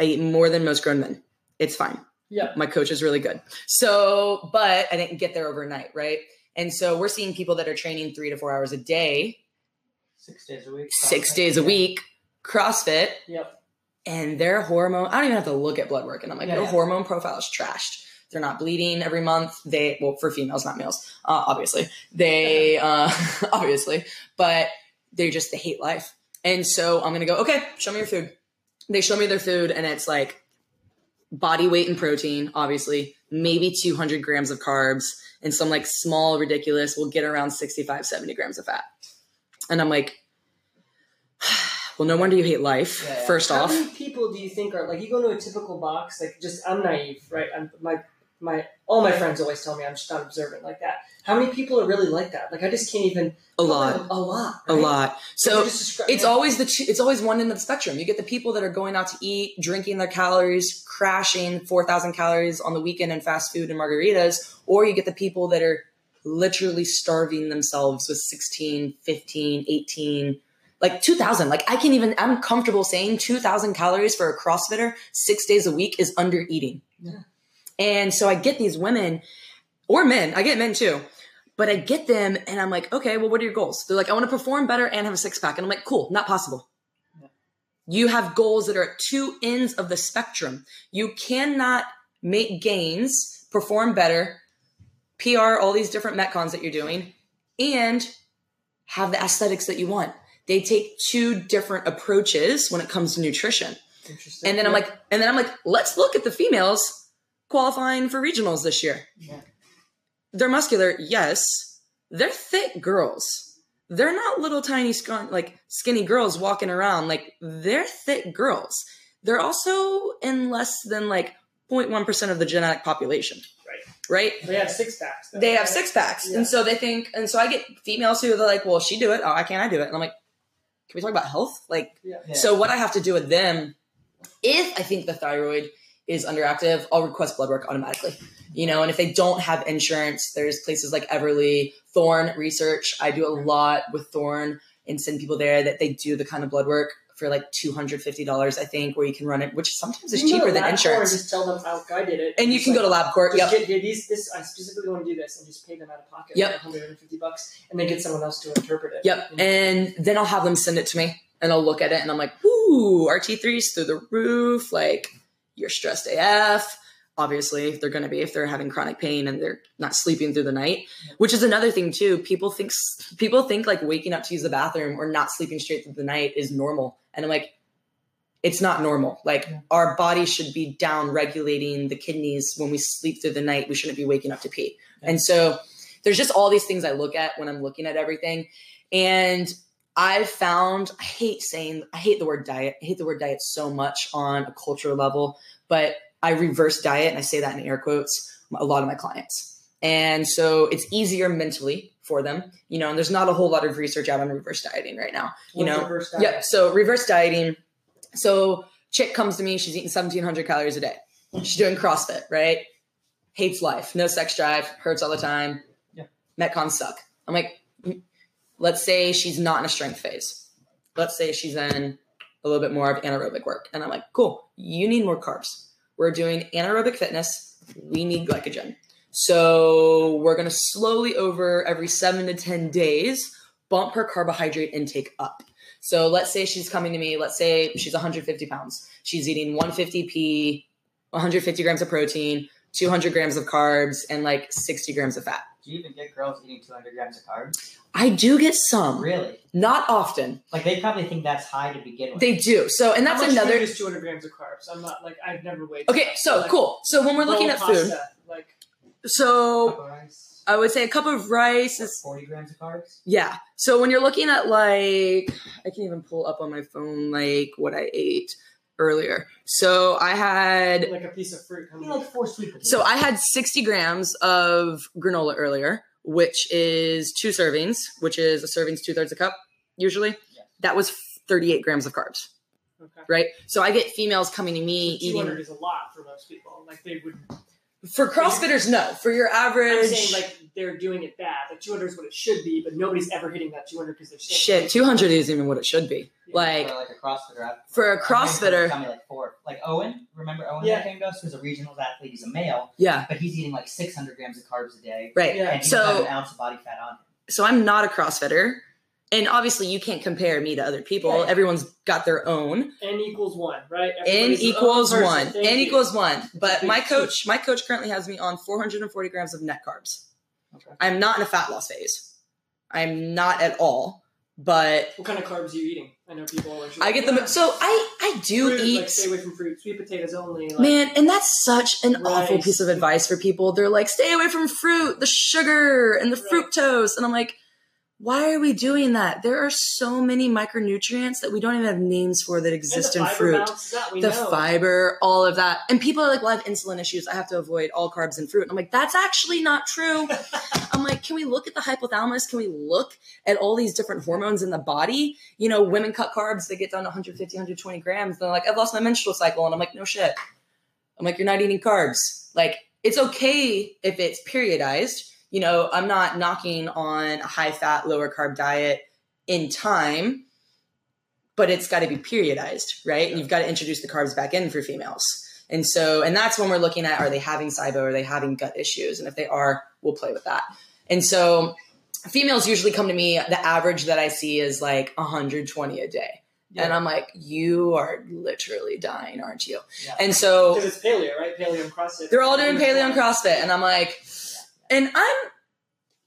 C: I eat more than most grown men. It's fine
A: Yeah.
C: my coach is really good. So, but I didn't get there overnight, right? And so we're seeing people that are training three to four hours a day,
B: Six days a week.
C: six
B: CrossFit.
C: days a week, CrossFit,
A: Yep.
C: and their hormone, I don't even have to look at blood work. And I'm like,
A: Yeah,
C: their
A: yeah.
C: hormone profile is trashed. They're not bleeding every month. They, well, for females, not males, uh, obviously. They, uh, obviously, but they just, they hate life. And so I'm going to go, okay, show me your food. They show me their food, and it's like body weight and protein, obviously, maybe 200 grams of carbs, and some like small, ridiculous, will get around 65, 70 grams of fat. And I'm like, well, no wonder you hate life,
B: Yeah, yeah.
C: first
A: How
C: off.
A: many people do you think are like you go to a typical box? Like, just I'm naive, right? I'm my my all my friends always tell me I'm just not observant like that. How many people are really like that? Like, I just can't even.
C: A lot.
A: A lot.
C: A lot. So it's always the it's always one end of the spectrum. You get the people that are going out to eat, drinking their calories, crashing 4,000 calories on the weekend in fast food and margaritas, or you get the people that are literally starving themselves with 16, 15, 18, like 2,000. Like I can even, I'm comfortable saying 2,000 calories for a CrossFitter six days a week is under eating.
A: Yeah.
C: And so I get these women or men, I get men too, but I get them and I'm like, okay, well, what are your goals? They're like, I want to perform better and have a six pack. And I'm like, cool, not possible.
B: Yeah.
C: You have goals that are at two ends of the spectrum. You cannot make gains, perform better, PR, all these different Metcons that you're doing, and have the aesthetics that you want. They take two different approaches when it comes to nutrition.
A: Interesting.
C: And then I'm like, and then I'm like, let's look at the females qualifying for regionals this year.
B: Yeah.
C: They're muscular, yes. They're thick girls. They're not little tiny like skinny girls walking around. Like they're thick girls. They're also in less than like 0.1% of the genetic population.
A: Right.
C: Right?
A: they have six packs. though,
C: They have six packs.
A: Yeah.
C: And so they think, and so I get females who they're like, well, she do it. Oh, I can't I do it? And I'm like, can we talk about health? Like.
A: Yeah.
C: so what I have to do with them, if I think the thyroid is underactive, I'll request blood work automatically. You know, and if they don't have insurance, there's places like Everly, Thorne Research. I do a lot with Thorne and send people there that they do the kind of blood work for like two hundred fifty dollars, I think, where you can run it, which sometimes is cheaper than insurance.
A: And just tell them how I did it.
C: And you can go to LabCorp. Yep.
A: get, get these. This I specifically want to do this, and just pay them out of pocket.
C: Yep.
A: like 150 bucks, and then get someone else to interpret it.
C: Yep.
A: You know?
C: And then I'll have them send it to me and I'll look at it and I'm like, ooh, our T3's through the roof. Like, you're stressed AF. Obviously, they're going to be if they're having chronic pain and they're not sleeping through the night, which is another thing too. People think people think like waking up to use the bathroom or not sleeping straight through the night is normal, and I'm like, it's not normal. Like
B: Yeah.
C: our body should be down regulating the kidneys when we sleep through the night. We shouldn't be waking up to pee.
B: Yeah.
C: And so there's just all these things I look at when I'm looking at everything. And I've found, I hate saying, I hate the word diet. I hate the word diet so much on a cultural level, but I reverse diet, and I say that in air quotes, a lot of my clients. And so it's easier mentally for them, you know, and there's not a whole lot of research out on reverse dieting right now, you
A: What's
C: know.
A: diet?
C: Yeah. So reverse dieting. So chick comes to me, she's eating 1700 calories a day. She's doing CrossFit, right? Hates life, no sex drive, hurts all the time.
B: Yeah.
C: Metcons suck. I'm like, let's say she's not in a strength phase. Let's say she's in a little bit more of anaerobic work. And I'm like, cool, you need more carbs. We're doing anaerobic fitness. We need glycogen. So we're going to slowly over every seven to 10 days bump her carbohydrate intake up. So let's say she's coming to me, let's say she's 150 pounds. She's eating 150p, 150 grams of protein, 200 grams of carbs, and like 60 grams of fat.
B: do you even get girls eating 200 grams of carbs?
C: I do get some,
B: Really?
C: not often.
B: Like they probably think that's high to begin with.
C: They do. So, and that's
A: How much
C: another.
A: food is 200 grams of carbs. I'm not like I've never weighed.
C: Okay,
A: that.
C: so
A: Like,
C: cool. So when we're looking
A: roll
C: at food,
A: like
C: so
B: Cup of rice,
C: I would say a cup of rice is
B: 40 grams of carbs.
C: Yeah. So when you're looking at like, I can even pull up on my phone like what I ate earlier. So I had,
A: like a piece of fruit.
B: I mean, like four sweet potatoes.
C: so I had 60 grams of granola earlier, which is two servings, which is a serving's two thirds a cup usually.
B: Yeah.
C: That was 38 grams of carbs,
A: Okay.
C: right? So I get females coming to me
A: 200
C: eating.
A: is a lot for most people. Like they would.
C: For CrossFitters, no. For your
A: I'm
C: average.
A: saying like they're doing it bad. Like 200 is what it should be, but nobody's ever hitting that 200 because they're saying
C: Shit, 200 isn't even what it should be.
A: Yeah.
C: Like,
B: for like a CrossFitter. I-
C: for a
B: I'm pretty sure
C: CrossFitter,
B: Tell me like four. Like Owen, remember Owen
A: Yeah.
B: that came to us, who's a regionals athlete. He's a male,
C: yeah,
B: but he's eating like 600 grams of carbs a day,
C: right.
A: Yeah.
B: and he's got
C: So,
B: an ounce of body fat on him.
C: so I'm not a CrossFitter. And obviously, you can't compare me to other people.
A: Yeah.
C: Everyone's got their own.
A: N equals one, right?
C: N
A: Everybody's own
C: equals one.
A: Thank
C: N
A: you.
C: equals one. But my coach, my coach currently has me on 440 grams of net carbs.
B: Okay.
C: I'm not in a fat loss phase. I'm not at all. But
A: What kind of carbs are you eating? I know people always.
C: I get them. So I, I do
A: fruit,
C: eat.
A: Like, stay away from fruit. Sweet potatoes only. Like,
C: Man, and that's such an awful piece of advice for people. They're like, stay away from fruit, the sugar, and the
A: Right.
C: fructose. And I'm like, why are we doing that? There are so many micronutrients that we don't even have names for that exist in fruit.
A: balances out, we
C: the
A: know.
C: fiber, all of that. And people are like, well, I have insulin issues. I have to avoid all carbs and fruit. And I'm like, that's actually not true. I'm like, can we look at the hypothalamus? Can we look at all these different hormones in the body? You know, women cut carbs, they get down to 150, 120 grams. They're like, I've lost my menstrual cycle. And I'm like, no shit. I'm like, you're not eating carbs. Like, it's okay if it's periodized. You know, I'm not knocking on a high fat, lower carb diet in time, but it's got to be periodized, right? And you've got to introduce the carbs back in for females. And so, and that's when we're looking at are they having SIBO? Are they having gut issues? And if they are, we'll play with that. And so, females usually come to me. The average that I see is like 120 a day. And I'm like, you are literally dying, aren't you?
B: Yeah.
C: And so,
A: because it's paleo, right? Paleo and CrossFit.
C: they're all doing paleo and CrossFit, and I'm like, and I'm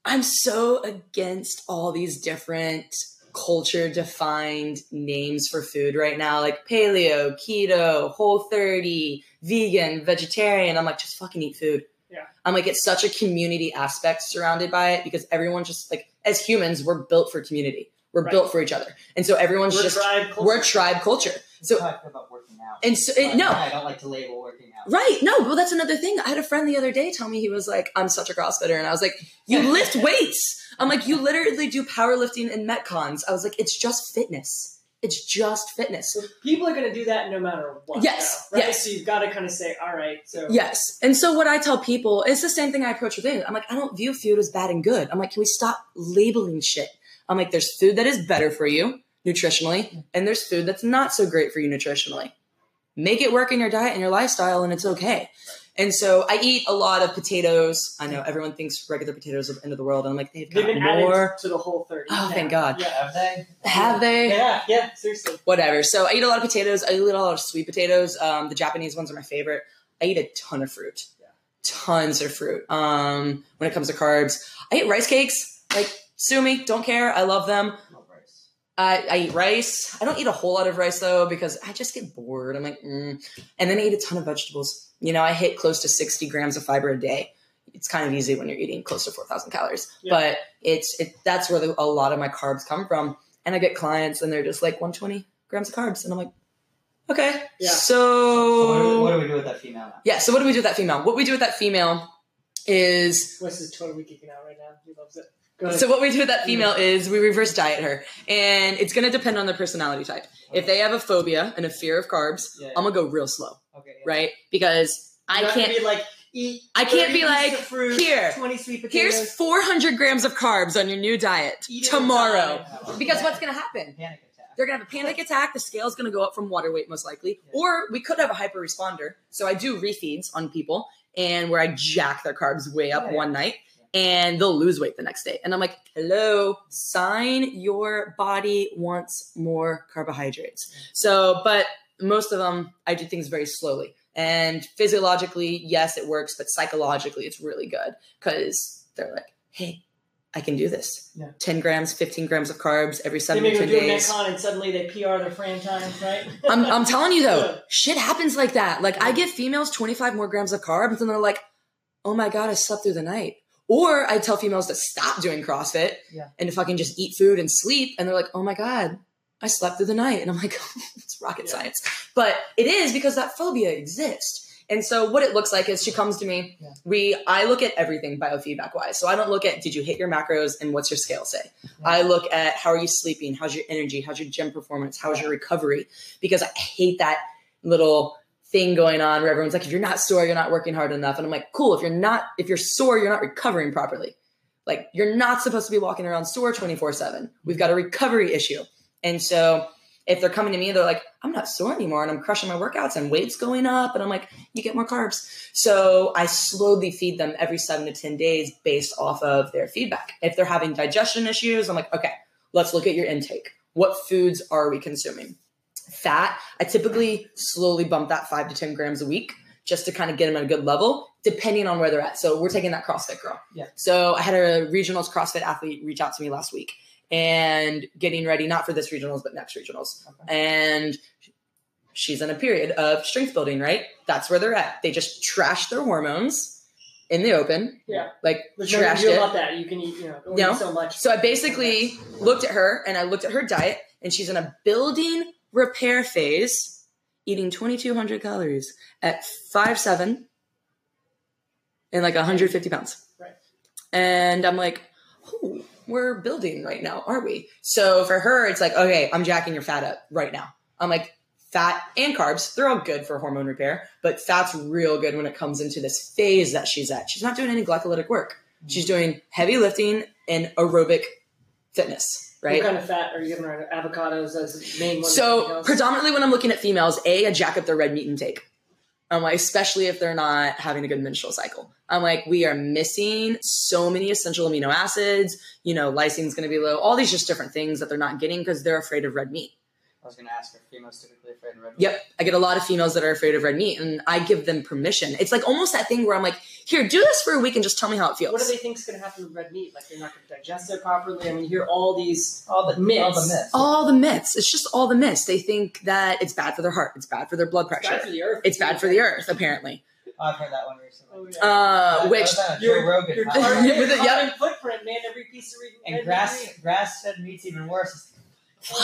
C: I'm so against all these different culture defined names for food right now, like paleo, keto, whole 30, vegan, vegetarian. I'm like, just fucking eat food.
A: Yeah.
C: I'm like, it's such a community aspect surrounded by it because everyone just like as humans, we're built for community. We're
A: Right.
C: built for each other. And so everyone's
A: We're
C: just
A: tribe
C: we're tribe culture. So
B: how I feel about working out.
C: and so it, no,
B: I don't like to label working out.
C: Right. No, well, that's another thing. I had a friend the other day tell me he was like, I'm such a CrossFitter. And I was like, you lift weights. I'm like, you literally do powerlifting and Metcons. I was like, it's just fitness. It's just fitness.
A: So people are going to do that no matter what.
C: Yes,
A: right?
C: yes.
A: So you've got to kind of say, all right, so
C: Yes. And so what I tell people, it's the same thing I approach with it. I'm like, I don't view food as bad and good. I'm like, can we stop labeling shit? I'm like, there's food that is better for you nutritionally, and there's food that's not so great for you nutritionally. Make it work in your diet and your lifestyle, and it's okay. And so I eat a lot of potatoes. I know everyone thinks regular potatoes are the end of the world. And I'm like, they've
A: they've been
C: more.
A: added to the whole 30.
C: Oh,
A: now.
C: thank God.
A: Yeah.
B: Have they?
C: Have they?
A: Yeah, yeah, seriously.
C: Whatever. So I eat a lot of potatoes. I eat a lot of sweet potatoes. Um, the Japanese ones are my favorite. I eat a ton of fruit.
A: Yeah.
C: Tons of fruit. Um, when it comes to carbs, I eat rice cakes. Like, sue me. Don't care. I love them.
B: Love.
C: I, I eat rice. I don't eat a whole lot of rice though because I just get bored. I'm like, mm. and then I eat a ton of vegetables. You know, I hit close to 60 grams of fiber a day. It's kind of easy when you're eating close to 4,000 calories,
A: Yeah.
C: but it's it, that's where the, a lot of my carbs come from. And I get clients and they're just like 120 grams of carbs, and I'm like, okay,
A: Yeah.
C: so,
B: So what, do, what do we do with that female now?
C: yeah. So what do we do with that female? What we do with that female is
A: Wes is totally geeking out right now. He loves it.
C: So what we do with that female is we reverse diet her, and it's going to depend on their personality type. If they have a phobia and a fear of carbs,
B: Yeah.
C: I'm gonna go real slow,
B: Okay. yeah.
C: right? Because I
A: You're not
C: can't.
A: be like eat.
C: I can't be like,
A: fruit,
C: "Here,
A: twenty sweet potatoes.
C: Here's 400 grams of carbs on your new diet
A: Eat
C: tomorrow. Because what's going to happen?
B: Panic attack.
C: They're going to have a panic attack. The scale's going to go up from water weight, most likely.
B: Yeah.
C: Or we could have a hyper responder. So I do refeeds on people, and where I jack their carbs way up
B: Yeah, yeah.
C: one night, and they'll lose weight the next day. And I'm like, hello, sign your body wants more carbohydrates. So, but most of them, I do things very slowly. And physiologically, yes, it works, but psychologically, it's really good because they're like, hey, I can do this.
A: Yeah.
C: 10 grams, 15 grams of carbs every seven to
A: them
C: 10
A: do a
C: days.
A: Metcon and suddenly they PR their Fran times, right?
C: I'm, I'm telling you though,
A: Yeah.
C: shit happens like that. Like I give females 25 more grams of carbs and they're like, oh my God, I slept through the night. Or I tell females to stop doing CrossFit
B: Yeah.
C: and to fucking just eat food and sleep. And they're like, oh my God, I slept through the night. And I'm like, it's rocket
A: Yeah.
C: science. But it is because that phobia exists. And so what it looks like is she comes to me.
B: Yeah.
C: We I look at everything biofeedback wise. So I don't look at did you hit your macros and what's your scale say. I look at how are you sleeping, how's your energy, how's your gym performance, how's your recovery, because I hate that little thing going on where everyone's like, if you're not sore, you're not working hard enough. And I'm like, cool, if you're not, if you're sore, you're not recovering properly. Like you're not supposed to be walking around sore 24 seven. We've got a recovery issue. And so if they're coming to me, they're like, I'm not sore anymore and I'm crushing my workouts and weight's going up. And I'm like, you get more carbs. So I slowly feed them every seven to 10 days based off of their feedback. If they're having digestion issues, I'm like, okay, let's look at your intake. What foods are we consuming? Fat, I typically slowly bump that five to 10 grams a week just to kind of get them at a good level, depending on where they're at. So we're taking that CrossFit girl.
B: Yeah.
C: So I had a regionals CrossFit athlete reach out to me last week and getting ready, not for this regionals, but next regionals.
B: Okay.
C: And she's in a period of strength building, right? That's where they're at. They just trash their hormones in the open.
A: Yeah.
C: Like
A: There's nothing
C: trashed
A: to
C: it.
A: about that. You can eat, you know,
C: No.
A: eat so much.
C: So I basically looked at her and I looked at her diet, and she's in a building repair phase, eating 2,200 calories at five seven and like 150 pounds.
A: Right.
C: And I'm like, oh, we're building right now, are we? So for her, it's like, okay, I'm jacking your fat up right now. I'm like, fat and carbs, they're all good for hormone repair, but fat's real good when it comes into this phase that she's at. She's not doing any glycolytic work. She's mm-hmm. doing heavy lifting and aerobic fitness, right?
A: What kind of fat are you giving her? Avocados as the main one.
C: So predominantly when I'm looking at females, a I jack up their red meat intake. I'm like, especially if they're not having a good menstrual cycle. I'm like, we are missing so many essential amino acids. You know, lysine going to be low. All these just different things that they're not getting because they're afraid of red meat.
B: I was going to ask, are females typically afraid of red meat?
C: Yep, I get a lot of females that are afraid of red meat, and I give them permission. It's like almost that thing where I'm like, here, do this for a week and just tell me how it feels.
A: what do they think is going to happen with red meat? Like they're not going to digest it properly. I mean, you hear all these.
B: All the
A: Myths.
B: All the myths.
C: all the myths. It's just all the myths. They think that it's bad for their heart. It's bad for their blood pressure,
A: It's
C: pressure.
A: bad for the earth.
C: It's bad for the earth, apparently.
B: I've heard that one recently.
A: Oh, yeah.
C: Uh, which
B: was on a Joe Rogan
A: your
B: podcast.
A: carbon,
C: With
A: your
C: it, yep.
A: carbon footprint, man. Every piece of red
B: and
A: red
B: grass
A: meat.
B: grass fed meat's even worse.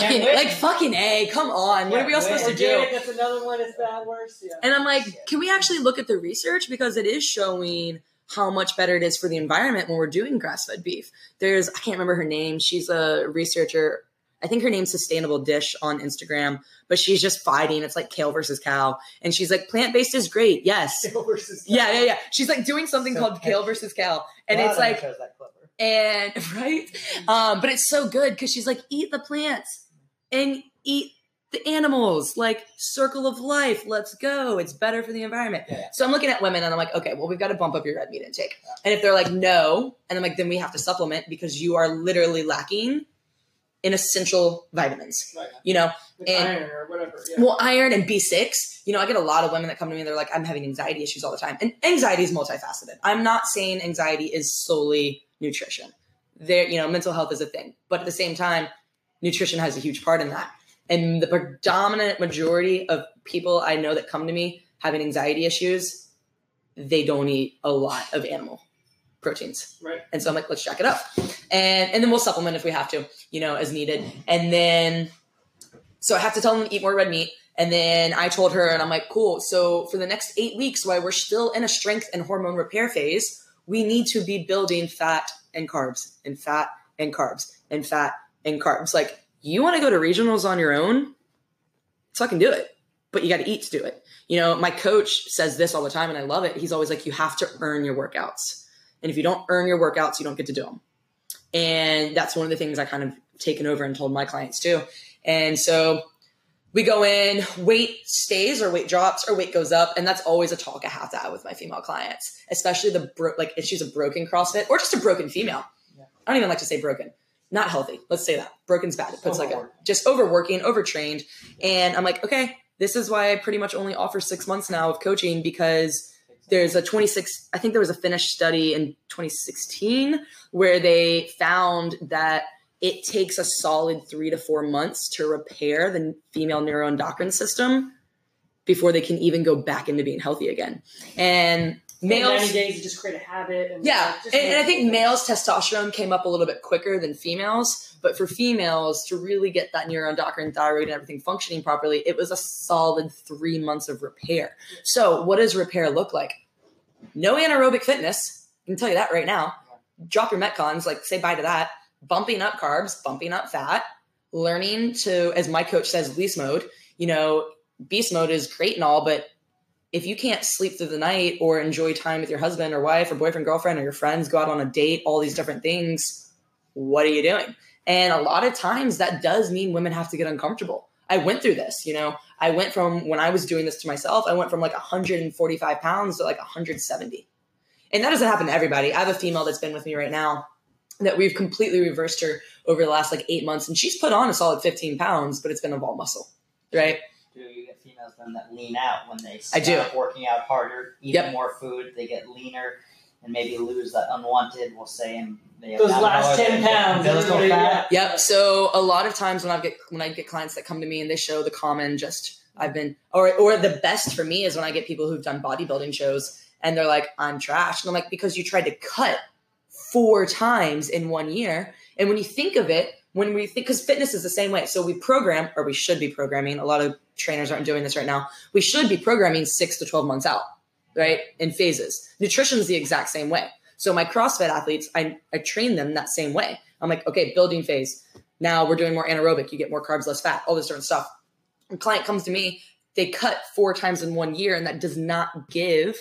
C: Like fucking a. Come on, what are we all supposed to do?
A: That's another one. It's bad worse. Yeah.
C: And I'm like, can we actually look at the research because it is showing how much better it is for the environment when we're doing grass-fed beef. There's I can't remember her name. She's a researcher. I think her name's Sustainable Dish on Instagram, but she's just fighting. It's like kale versus cow, and she's like, plant-based is great. Yes.
A: Kale versus cow.
C: Yeah, yeah, yeah. She's like doing something
B: So-
C: called kale versus cow, and it's like,
B: that.
C: And right, um, but it's so good because she's like, eat the plants and eat the animals, like circle of life. Let's go. It's better for the environment.
B: Yeah.
C: So I'm looking at women and I'm like, okay, well, we've got to bump up your red meat intake. And if they're like, no, and I'm like, then we have to supplement because you are literally lacking in essential vitamins.
A: Right.
C: You know,
A: With
C: And-
A: iron or whatever. Yeah.
C: well, iron and B6. You know, I get a lot of women that come to me and they're like, I'm having anxiety issues all the time. And anxiety is multifaceted. I'm not saying anxiety is solely nutrition. There, you know, mental health is a thing. But at the same time, nutrition has a huge part in that. And the predominant majority of people I know that come to me having anxiety issues, they don't eat a lot of animal proteins.
A: Right.
C: And so I'm like, let's jack it up. And and then we'll supplement if we have to, you know, as needed. And then so I have to tell them to eat more red meat. And then I told her, and I'm like, cool. So for the next eight weeks, while we're still in a strength and hormone repair phase, we need to be building fat and carbs and fat and carbs and fat and carbs. Like, you want to go to regionals on your own? Fucking do it. But you got to eat to do it. You know, my coach says this all the time, and I love it. He's always like, you have to earn your workouts. And if you don't earn your workouts, you don't get to do them. And that's one of the things I kind of taken over and told my clients too. And so we go in, weight stays or weight drops or weight goes up. And that's always a talk I have to have with my female clients, especially the bro- like if she's a broken CrossFit or just a broken female.
B: Yeah.
C: I don't even like to say broken. Not healthy. Let's say that. Broken's bad. It puts like a just overworking, overtrained. And I'm like, okay, this is why I pretty much only offer six months now of coaching because there's a 26 i think there was a finnish study in 2016 where they found that it takes a solid three to four months to repair the female neuroendocrine system before they can even go back into being healthy again and males
A: 90 days to just create a habit. And
C: yeah,
A: just
C: and, and I think males' testosterone came up a little bit quicker than females. But for females to really get that neuroendocrine thyroid and everything functioning properly, it was a solid three months of repair. So, what does repair look like? No anaerobic fitness. I can tell you that right now. Drop your metcons, like say bye to that. Bumping up carbs, bumping up fat, learning to, as my coach says, least mode. You know, beast mode is great and all, but if you can't sleep through the night or enjoy time with your husband or wife or boyfriend, girlfriend, or your friends, go out on a date, all these different things, what are you doing? And a lot of times that does mean women have to get uncomfortable. I went through this, you know, I went from when I was doing this to myself, I went from like 145 pounds to like 170. And that doesn't happen to everybody. I have a female that's been with me right now that we've completely reversed her over the last like eight months. And she's put on a solid 15 pounds, but it's been all muscle, right?
B: Do you get females then that lean out when they
C: I do.
B: working out harder, eating
C: Yep.
B: more food, they get leaner and maybe lose that unwanted, we'll say, and they
A: those last ten pounds. everybody-
B: fat.
A: yeah.
C: Yep. So a lot of times when I get when I get clients that come to me and they show the common just I've been or or the best for me is when I get people who've done bodybuilding shows and they're like I'm trash and I'm like because you tried to cut four times in one year and when you think of it when we think because fitness is the same way so we program or we should be programming a lot of trainers aren't doing this right now we should be programming six to 12 months out right in phases nutrition is the exact same way so my CrossFit athletes, I, I train them that same way. I'm like, okay, building phase. Now we're doing more anaerobic. You get more carbs, less fat, all this different stuff. A client comes to me, they cut four times in one year, and that does not give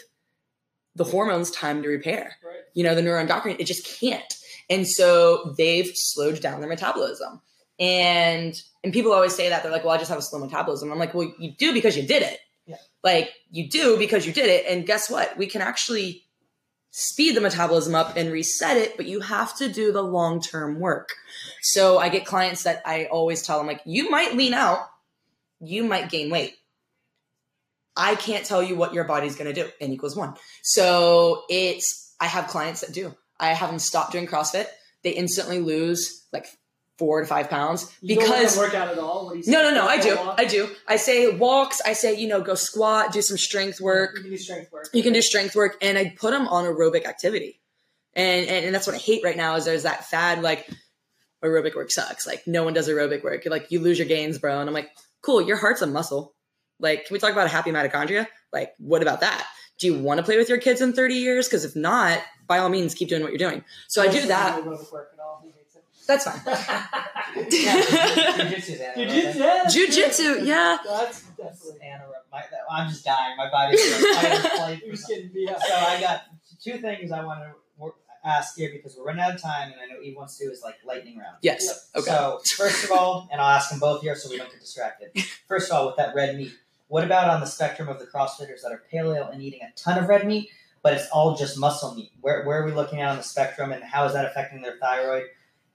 C: the hormones time to repair.
A: Right.
C: You know, the neuroendocrine, it just can't. And so they've slowed down their metabolism. And and people always say that they're like, well, I just have a slow metabolism. I'm like, well, you do because you did it.
B: Yeah.
C: Like you do because you did it. And guess what? We can actually speed the metabolism up and reset it, but you have to do the long term work. So I get clients that I always tell them, like, you might lean out, you might gain weight. I can't tell you what your body's going to do. N equals one. So it's, I have clients that do. I have them stop doing CrossFit. They instantly lose like four to five pounds
A: You don't
C: because
A: work out at all. What you
C: no, no, no. I do.
A: walk?
C: I do. I say walks. I say, you know, go squat, do some strength work.
A: You can do strength work.
C: You can do strength work, and I put them on aerobic activity. And, and and that's what I hate right now is there's that fad like aerobic work sucks. Like no one does aerobic work. You're like you lose your gains, bro. And I'm like, cool. Your heart's a muscle. Like, can we talk about a happy mitochondria? Like, what about that? Do you want to play with your kids in 30 years? Because if not, by all means, keep doing what you're doing. So I do that.
A: do aerobic work at all. He hates it.
C: That's fine.
B: Yeah, jiu-jitsu's anaerobic.
A: You.
C: Jujitsu, yeah.
A: That's definitely.
B: Anaerobic. My, I'm just dying. My body's fight or flight
A: You're just getting beat up.
B: So I got two things I want to ask here because we're running out of time, and I know Eve wants to do is like lightning round.
C: Yes. Okay.
B: So first of all, and I'll ask them both here so we don't get distracted. First of all, with that red meat, what about on the spectrum of the CrossFitters that are paleo and eating a ton of red meat, but it's all just muscle meat? Where where are we looking at on the spectrum, and how is that affecting their thyroid,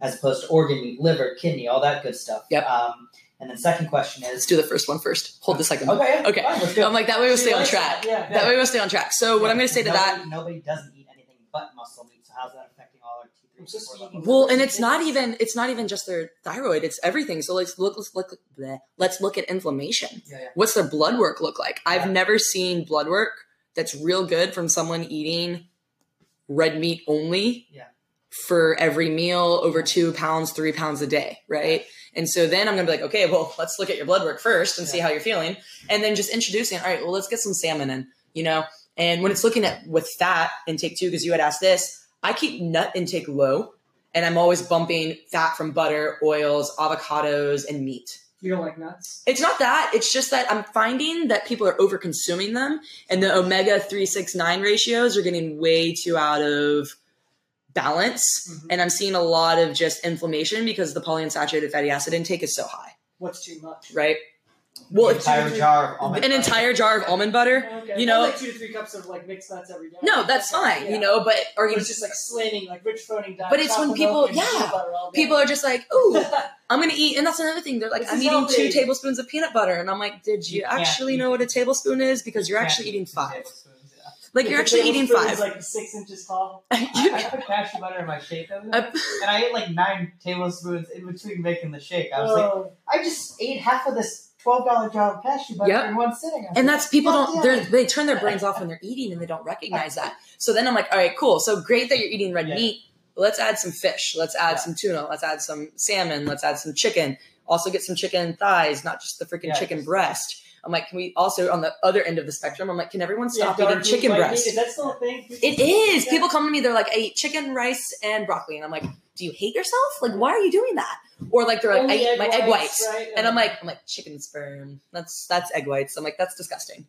B: as opposed to organ meat, liver, kidney, all that good stuff?
C: Yep.
B: Um, and then second question
C: Let's
B: is
C: do the first one first. Hold the second one.
B: okay.
C: Okay.
B: fine, let's go.
C: I'm like, that way we'll stay on track.
A: that, Yeah.
C: That way we'll stay on track. So what I'm going to say to that
B: nobody, nobody doesn't eat anything but muscle meat. So how's that affecting
C: Well, and it's not even it's not even just their thyroid; it's everything. So let's look let's look bleh. let's look at inflammation.
B: Yeah, yeah.
C: What's their blood work look like? I've
B: Yeah.
C: never seen blood work that's real good from someone eating red meat only
B: Yeah.
C: for every meal over two pounds, three pounds a day, right? And so then I'm gonna be like, okay, well, let's look at your blood work first and see how you're feeling, and then just introducing. All right, well, let's get some salmon in, you know. And when it's looking at with fat intake too, because you had asked this, I keep nut intake low, and I'm always bumping fat from butter, oils, avocados, and meat.
A: You don't like nuts?
C: It's not that. It's just that I'm finding that people are over consuming them and the omega 369 ratios are getting way too out of balance.
A: Mhm.
C: And I'm seeing a lot of just inflammation because the polyunsaturated fatty acid intake is so high,
A: What's too much?
C: right? Well,
B: An
C: it's
B: entire jar of almond
C: an
B: butter.
C: entire jar of almond butter.
A: Oh, okay.
C: You know-
A: like two to three cups of like mixed nuts every day.
C: No, that's fine,
A: Yeah.
C: you know, but or
A: But
C: you
A: it's just like slamming, like rich phoning diet.
C: But it's when people- yeah.
A: peanut butter all day.
C: people are just like, ooh, I'm gonna eat, and that's another thing. They're like,
A: This
C: I'm
A: is
C: eating two tablespoons of peanut butter, and I'm like, did you,
B: You
C: actually know what a tablespoon is? Because you're
B: You
C: actually eating five. Like you're actually eating five.
A: is like six inches tall.
B: I, I put cashew butter in my shake the other and I ate like nine tablespoons in between making the shake. I was like,
A: Oh,
B: I just ate half of this twelve dollar jar of cashew butter
C: Yep.
B: in one sitting. I was
C: and that's people don't they're, they turn their brains off when they're eating and they don't recognize that. So then i'm like all right cool. So great that you're eating red
B: Yeah.
C: meat. Let's add some fish. Let's add
B: Yeah.
C: some tuna. Let's add some salmon. Let's add some chicken. Also get some chicken thighs not just the freaking
B: Yeah,
C: chicken breast. I'm like can we also on the other end of the spectrum i'm like can everyone stop
A: dark
C: eating chicken breast
A: meat, Is that still a thing?
C: it is. People come to me they're like i eat chicken rice and broccoli. And i'm like do you hate yourself like why are you doing that or like they're like
A: Only
C: i eat my egg whites
A: right?
C: and I'm like, I'm like chicken sperm. That's that's egg whites. I'm like, that's disgusting.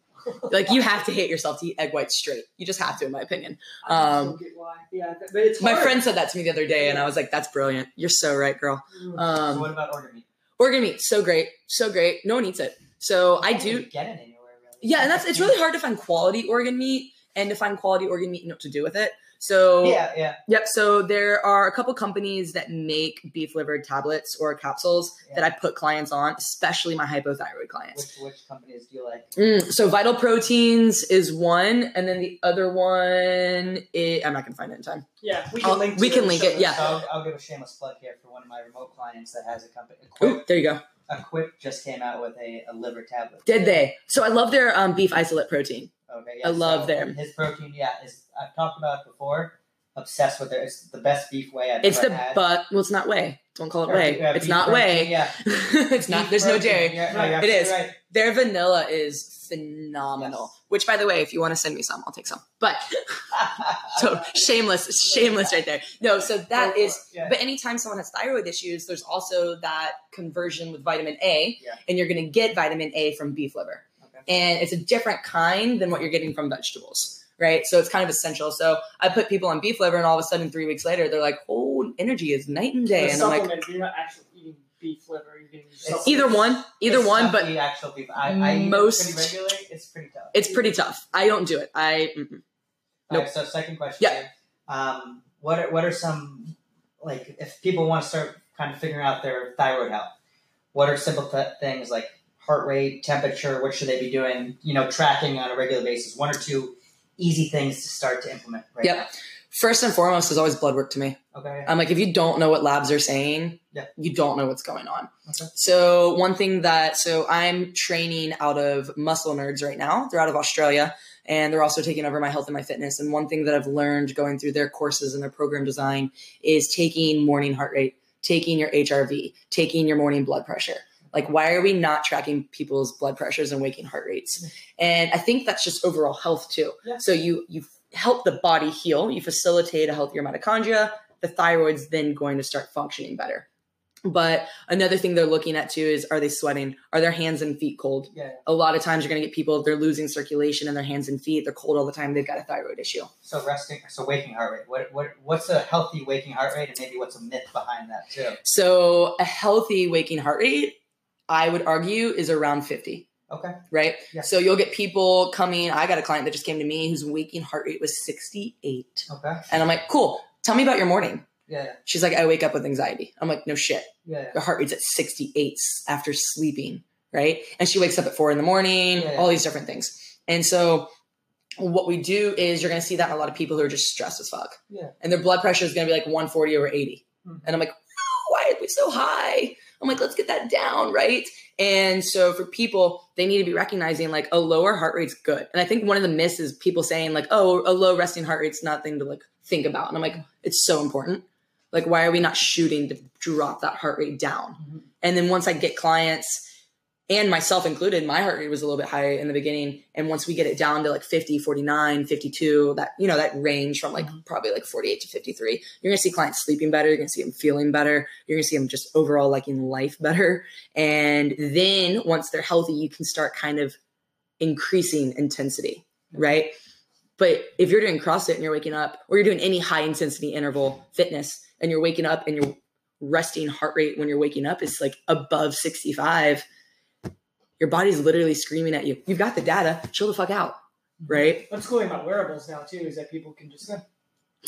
C: like you have to hate yourself to eat egg whites straight. You just have to, in my opinion.
A: I
C: um,
A: don't get why. Yeah, but it's
C: My
A: hard.
C: friend said that to me the other day, and I was like, that's brilliant. You're so right, girl.
A: Mm.
B: so
C: Um,
B: what about organ meat?
C: organ meat, so great, so great. No one eats it, so I
B: don't
C: do.
B: get it anywhere really.
C: Yeah, and that's it's really hard to find quality organ meat and to find quality organ meat and what to do with it. So
B: Yeah, yeah.
C: Yep. So there are a couple companies that make beef liver tablets or capsules
B: Yeah.
C: that I put clients on, especially my hypothyroid clients.
B: Which which companies do you like?
C: Mm, so Vital Proteins is one, and then the other one, i I'm not gonna find it in time.
A: Yeah, we can
C: I'll-
A: link.
C: we can link it, yeah.
B: So I'll, I'll give a shameless plug here for one of my remote clients that has a company.
C: Ooh, there you go.
B: Equip just came out with a, a liver tablet.
C: Did they? So I love their um, beef isolate protein.
B: Okay, yeah.
C: I love
B: so
C: them.
B: His protein, yeah, is I've talked about it before. Obsessed with it. It's the best beef whey I've
C: It's the
B: had.
C: but well, it's not whey. Don't call it
B: Or,
C: whey.
B: yeah,
C: it's not
B: protein,
C: whey.
B: Yeah,
C: it's not.
B: Beef
C: There's no
B: protein,
C: dairy.
B: Yeah, no.
C: It is.
B: Right.
C: Their vanilla is phenomenal.
B: Yes.
C: Which, by the way, if you want to send me some, I'll take some. But so shameless, shameless right there. No, so that is. But anytime someone has thyroid issues, there's also that conversion with vitamin A,
B: Yeah.
C: and you're going to get vitamin A from beef liver. And it's a different kind than what you're getting from vegetables. Right, so it's kind of essential. So I put people on beef liver, and all of a sudden, three weeks later, they're like, "Oh, energy is night and day,"
A: The
C: and I'm like,
A: you're not actually eating beef liver. You're getting
C: "Either one, either one." But
B: eat actual beef. I, I
C: most-
B: pretty regularly. It's pretty tough.
C: it's pretty tough. I don't do it. I mm-mm.
B: All right, so second question.
C: Yeah.
B: Um, what are, what are some like if people want to start kind of figuring out their thyroid health? What are simple th- things like heart rate, temperature? What should they be doing? You know, tracking on a regular basis. One or two easy things to start to implement. Right
C: Yep. first and foremost is always blood work to me.
B: Okay.
C: I'm like, if you don't know what labs are saying,
B: Yeah.
C: you don't know what's going on.
B: Okay.
C: So one thing that so I'm training out of Muscle Nerds right now. They're out of Australia, and they're also taking over my health and my fitness. And one thing that I've learned going through their courses and their program design is taking morning heart rate, taking your HRV, taking your morning blood pressure. Like, why are we not tracking people's blood pressures and waking heart rates? And I think that's just overall health too.
B: Yeah.
C: So you you help the body heal, you facilitate a healthier mitochondria. The thyroid's then going to start functioning better. But another thing they're looking at too is are they sweating? Are their hands and feet cold?
B: Yeah.
C: A lot of times you're going to get people they're losing circulation in their hands and feet. They're cold all the time. They've got a thyroid issue.
B: So resting. So waking heart rate. What what what's a healthy waking heart rate, and maybe what's a myth behind that too?
C: So a healthy waking heart rate, I would argue, is around 50.
B: Okay.
C: right?
B: Yeah.
C: So you'll get people coming. I got a client that just came to me whose waking heart rate was 68.
B: Okay.
C: And I'm like, cool, tell me about your morning.
B: Yeah.
C: She's like, I wake up with anxiety. I'm like, no shit.
B: Yeah.
C: Your heart rate's at 68 after sleeping, right? And she wakes up at four in the morning,
B: Yeah.
C: all these different things. And so what we do is you're going to see that in a lot of people who are just stressed as fuck.
B: Yeah.
C: And their blood pressure is going to be like 140 over 80.
B: Mhm.
C: And I'm like, why are we so high? I'm like, let's get that down, right? And so for people, they need to be recognizing like a lower heart rate's good. And I think one of the myths is people saying like, oh, a low resting heart rate's nothing to like think about. And I'm like, it's so important. Like, why are we not shooting to drop that heart rate down?
B: Mhm.
C: And then once I get clients and myself included, my heart rate was a little bit high in the beginning. And once we get it down to like 50, 49, 52, that, you know, that range from like
B: Mhm.
C: probably like 48 to 53, you're going to see clients sleeping better. You're going to see them feeling better. You're going to see them just overall liking life better. And then once they're healthy, you can start kind of increasing intensity, right? But if you're doing CrossFit and you're waking up, or you're doing any high intensity interval fitness and you're waking up and your resting heart rate when you're waking up is like above 65, your body's literally screaming at you. You've got the data, chill the fuck out, right?
A: What's cool about wearables now too is that people can just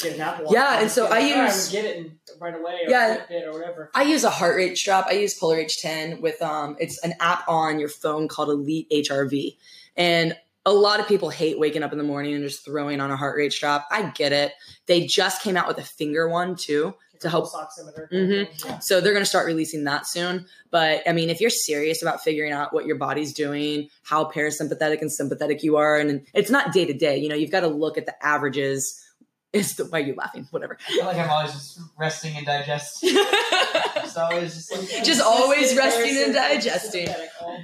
A: get an Apple.
C: Yeah, and so I
A: it, "All right,
C: use-
A: get it right away. Or
C: Yeah.
A: Fitbit or whatever.
C: I use a heart rate strap. I use Polar H10 with um it's an app on your phone called Elite HRV. And a lot of people hate waking up in the morning and just throwing on a heart rate strap. I get it. They just came out with a finger one too to help.
A: Pulse oximeter.
C: Mhm.
A: Yeah.
C: So they're going to start releasing that soon. But I mean, if you're serious about figuring out what your body's doing, how parasympathetic and sympathetic you are, and it's not day to day, you know, you've got to look at the averages. Is the why are you laughing? Whatever.
B: I feel like I'm always just resting and digesting. Just always just like
C: Just always resting and digesting.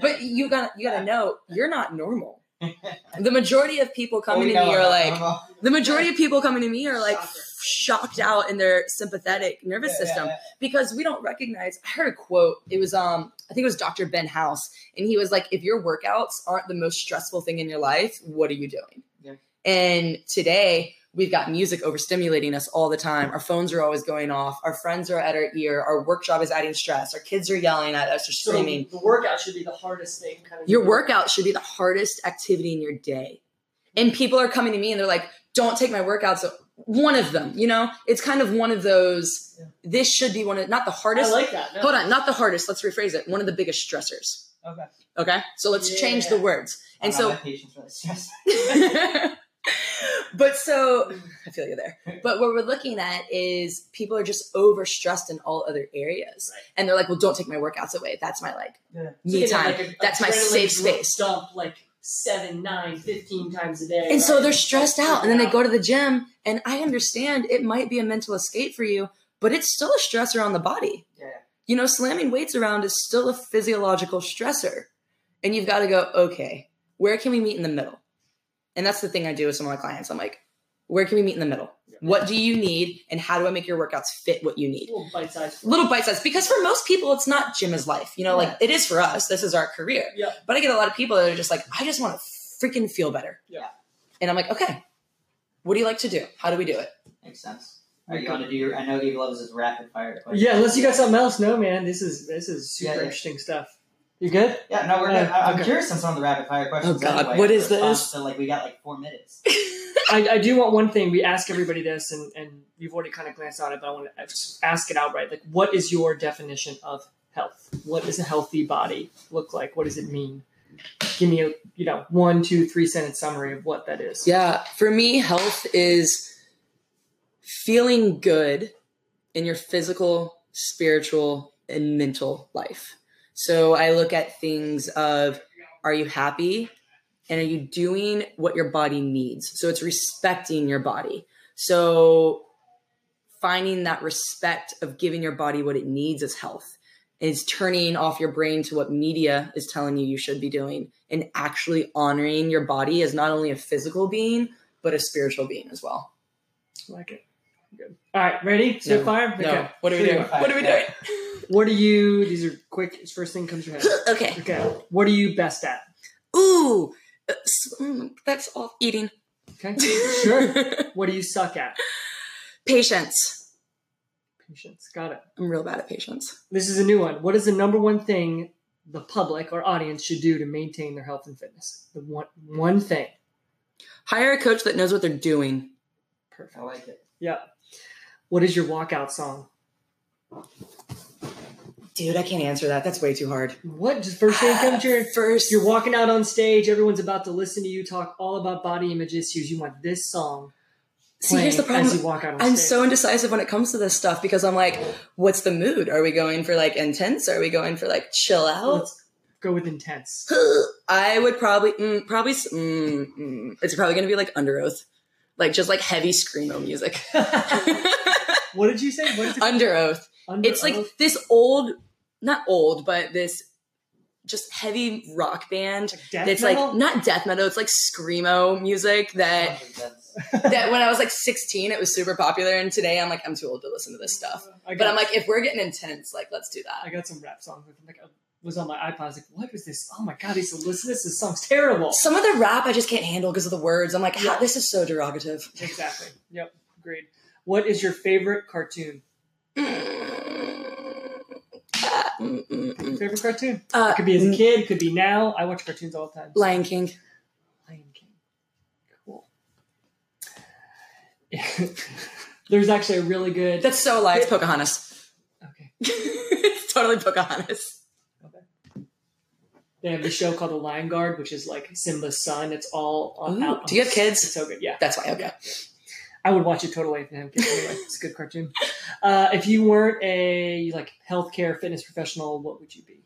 C: But you got to you got to know you're not normal. The majority of people
B: Oh,
C: coming
B: we
C: to me are like
B: normal.
C: the majority of people coming to me are like
A: Shocker.
C: Shocked out in their sympathetic nervous
B: Yeah, yeah,
C: system
B: yeah.
C: because we don't recognize. I heard a quote. It was um I think it was Dr. Ben House, and he was like, "If your workouts aren't the most stressful thing in your life, what are you doing?"
B: Yeah.
C: And today we've got music overstimulating us all the time. Our phones are always going off. Our friends are at our ear. Our work job is adding stress. Our kids are yelling at us or
A: So
C: screaming.
A: the workout should be the hardest thing. Kind of
C: Your workout should be the hardest activity in your day. And people are coming to me and they're like, don't take my workouts. One of them, you know, it's kind of one of those.
A: Yeah.
C: This should be one of, not the
A: I
C: hardest.
A: like that. no.
C: Hold on, not the hardest. Let's rephrase it. One of the biggest stressors.
B: Okay.
C: Okay. So let's change the words. Oh, and
B: I'm
C: so,
B: patience really
C: but so, I feel you there. But what we're looking at is people are just overstressed in all other areas.
A: Right.
C: And they're like, well, don't take my workouts away. That's my like
B: Yeah.
C: Me
A: get,
C: time.
A: like, a-
C: That's my safe space.
A: Dump like seven, nine, 15 times a day.
C: And so they're stressed out and then they go to the gym. And I understand it might be a mental escape for you, but it's still a stressor on the body.
B: Yeah.
C: You know, slamming weights around is still a physiological stressor. And you've got to go, okay, where can we meet in the middle? And that's the thing I do with some of my clients. I'm like, where can we meet in the middle? What do you need? And how do I make your workouts fit what you need?
A: little bite size.
C: Little bite size. Because for most people, it's not gym is life. You know, like it is for us. This is our career.
A: Yeah.
C: But I get a lot of people that are just like, I just want to freaking feel better.
A: Yeah.
C: And I'm like, okay, what do you like to do? How do we do it?
B: Makes sense. Are you going to do your? I know you loves his rapid fire question.
A: Yeah, unless you got something else. No, man, this is this is super
B: Yeah, yeah.
A: interesting stuff. You good?
B: Yeah, no, we're
A: Uh,
B: good. I- I'm
A: okay.
B: curious on some of the rapid fire questions.
C: Oh, God,
B: anyway,
C: what
B: in
C: is
B: response
C: this?
B: To, like we got like four minutes.
A: I, I do want one thing. We ask everybody this, and, and you've already kind of glanced on it, but I want to ask it outright. Like, what is your definition of health? What does a healthy body look like? What does it mean? Give me a you know one, two, three sentence summary of what that is.
C: Yeah. For me, health is feeling good in your physical, spiritual, and mental life. So I look at things of are you happy? And are you doing what your body needs? So it's respecting your body. So finding that respect of giving your body what it needs is health. Is turning off your brain to what media is telling you you should be doing and actually honoring your body as not only a physical being, but a spiritual being as well.
A: I like it. Good. All right, ready? Spitfire.
C: No. What are we doing? What are we doing?
A: What are you? These are quick. First thing comes to your head.
C: okay.
A: Okay. What are you best at?
C: Ooh, that's all eating.
A: Okay. Sure. what do you suck at?
C: Patience.
A: Patience. Got it.
C: I'm real bad at patience.
A: This is a new one. What is the number one thing the public or audience should do to maintain their health and fitness? The one one thing.
C: Hire a coach that knows what they're doing.
A: Perfect.
B: I like it.
A: Yeah. What is your walkout song?
C: Dude, I can't answer that. That's way too hard.
A: What? Just first thing comes to your
C: First,
A: You're walking out on stage. Everyone's about to listen to you talk all about body image issues. You want this song
C: see, here's the
A: playing as you
C: problem.
A: walk out on
C: I'm
A: stage.
C: so indecisive when it comes to this stuff because I'm like, what's the mood? Are we going for like intense? Are we going for like chill out?
A: Let's go with intense.
C: I would probably, mm, probably, mm, mm, it's probably going to be like Underoath, like just like heavy screamo music.
A: what did you say? What is it?
C: Underoath.
A: Under
C: It's like this old, not old, but this just heavy rock band.
A: Like death
C: It's
A: metal?
C: like not death metal. It's like screamo music that that when I was like 16, it was super popular, and today I'm like I'm too old to listen to this stuff. But I'm like, if we're getting intense, like let's do that.
A: I got some rap songs. Like, I was on my iPod. I was like, what is this? Oh my god, I used listen this. This song's terrible.
C: Some of the rap I just can't handle because of the words. I'm like, how,
A: Yeah.
C: this is so derogative.
A: Exactly. Yep. Agreed. What is your favorite cartoon?
C: Mm.
A: Favorite cartoon?
C: Uh,
A: It could be as a kid. Could be now. I watch cartoons all the time.
C: Lion King.
A: Lion King. Cool. There's actually a really good.
C: That's so a lie. It's Pocahontas.
A: okay.
C: it's totally Pocahontas. Okay.
A: They have the show called The Lion Guard, which is like Simba's son. It's all on,
C: Ooh,
A: out.
C: do you have kids?
A: It's so good. Yeah.
C: That's why. Okay.
A: I would watch it totally if I didn't. Anyway, it's a good cartoon. Uh, if you weren't a like healthcare fitness professional, what would you be?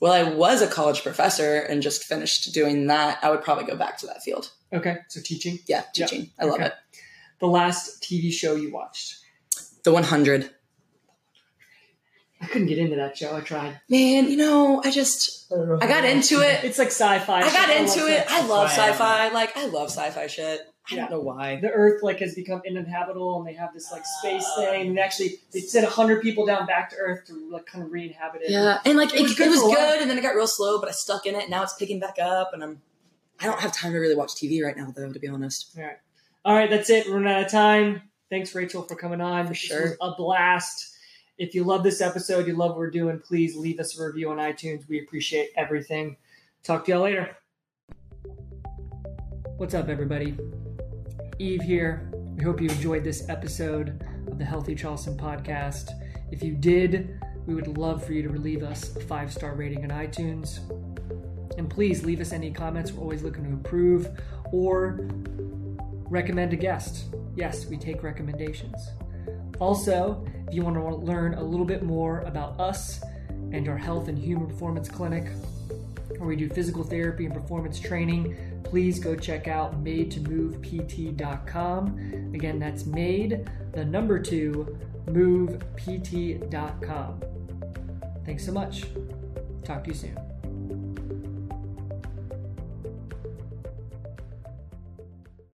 C: Well, I was a college professor and just finished doing that. I would probably go back to that field.
A: Okay, so teaching.
C: Yeah,
A: Yeah.
C: teaching. I love
A: Okay.
C: it.
A: The last TV show you watched.
C: The 100.
A: I couldn't get into that show. I tried.
C: Man, you know, I just I got into it.
A: It's like sci-fi.
C: I got
A: shit.
C: into
A: love
C: it.
A: sci-fi.
C: I love
B: That's why I
C: sci-fi. Like I love sci-fi shit. I
A: Yeah.
C: don't know why.
A: the Earth like has become uninhabitable, and they have this like space ah. thing. And actually, they sent hundred people down back to Earth to like kind of re-inhabit it.
C: Yeah, and like
A: It
C: it,
A: was
C: it
A: good
C: was
A: a while.
C: good, and then it got real slow. But I stuck in it. Now it's picking back up, and I'm. I don't have time to really watch TV right now, though. To be honest.
A: All right, Alright, that's it. We're running out of time. Thanks, Rachel, for coming on.
C: For sure.
A: was a blast. If you love this episode, you love what we're doing, please leave us a review on iTunes. We appreciate everything. Talk to y'all later. What's up, everybody? Eve here. We hope you enjoyed this episode of the Healthy Charleston podcast. If you did, we would love for you to leave us a five star rating on iTunes. And please leave us any comments. We're always looking to improve or recommend a guest. Yes, we take recommendations. Also, if you want to learn a little bit more about us and our health and human performance clinic, where we do physical therapy and performance training, please go check out made2movept.com. Again, that's made the number two movept.com. Thanks so much. Talk to you soon.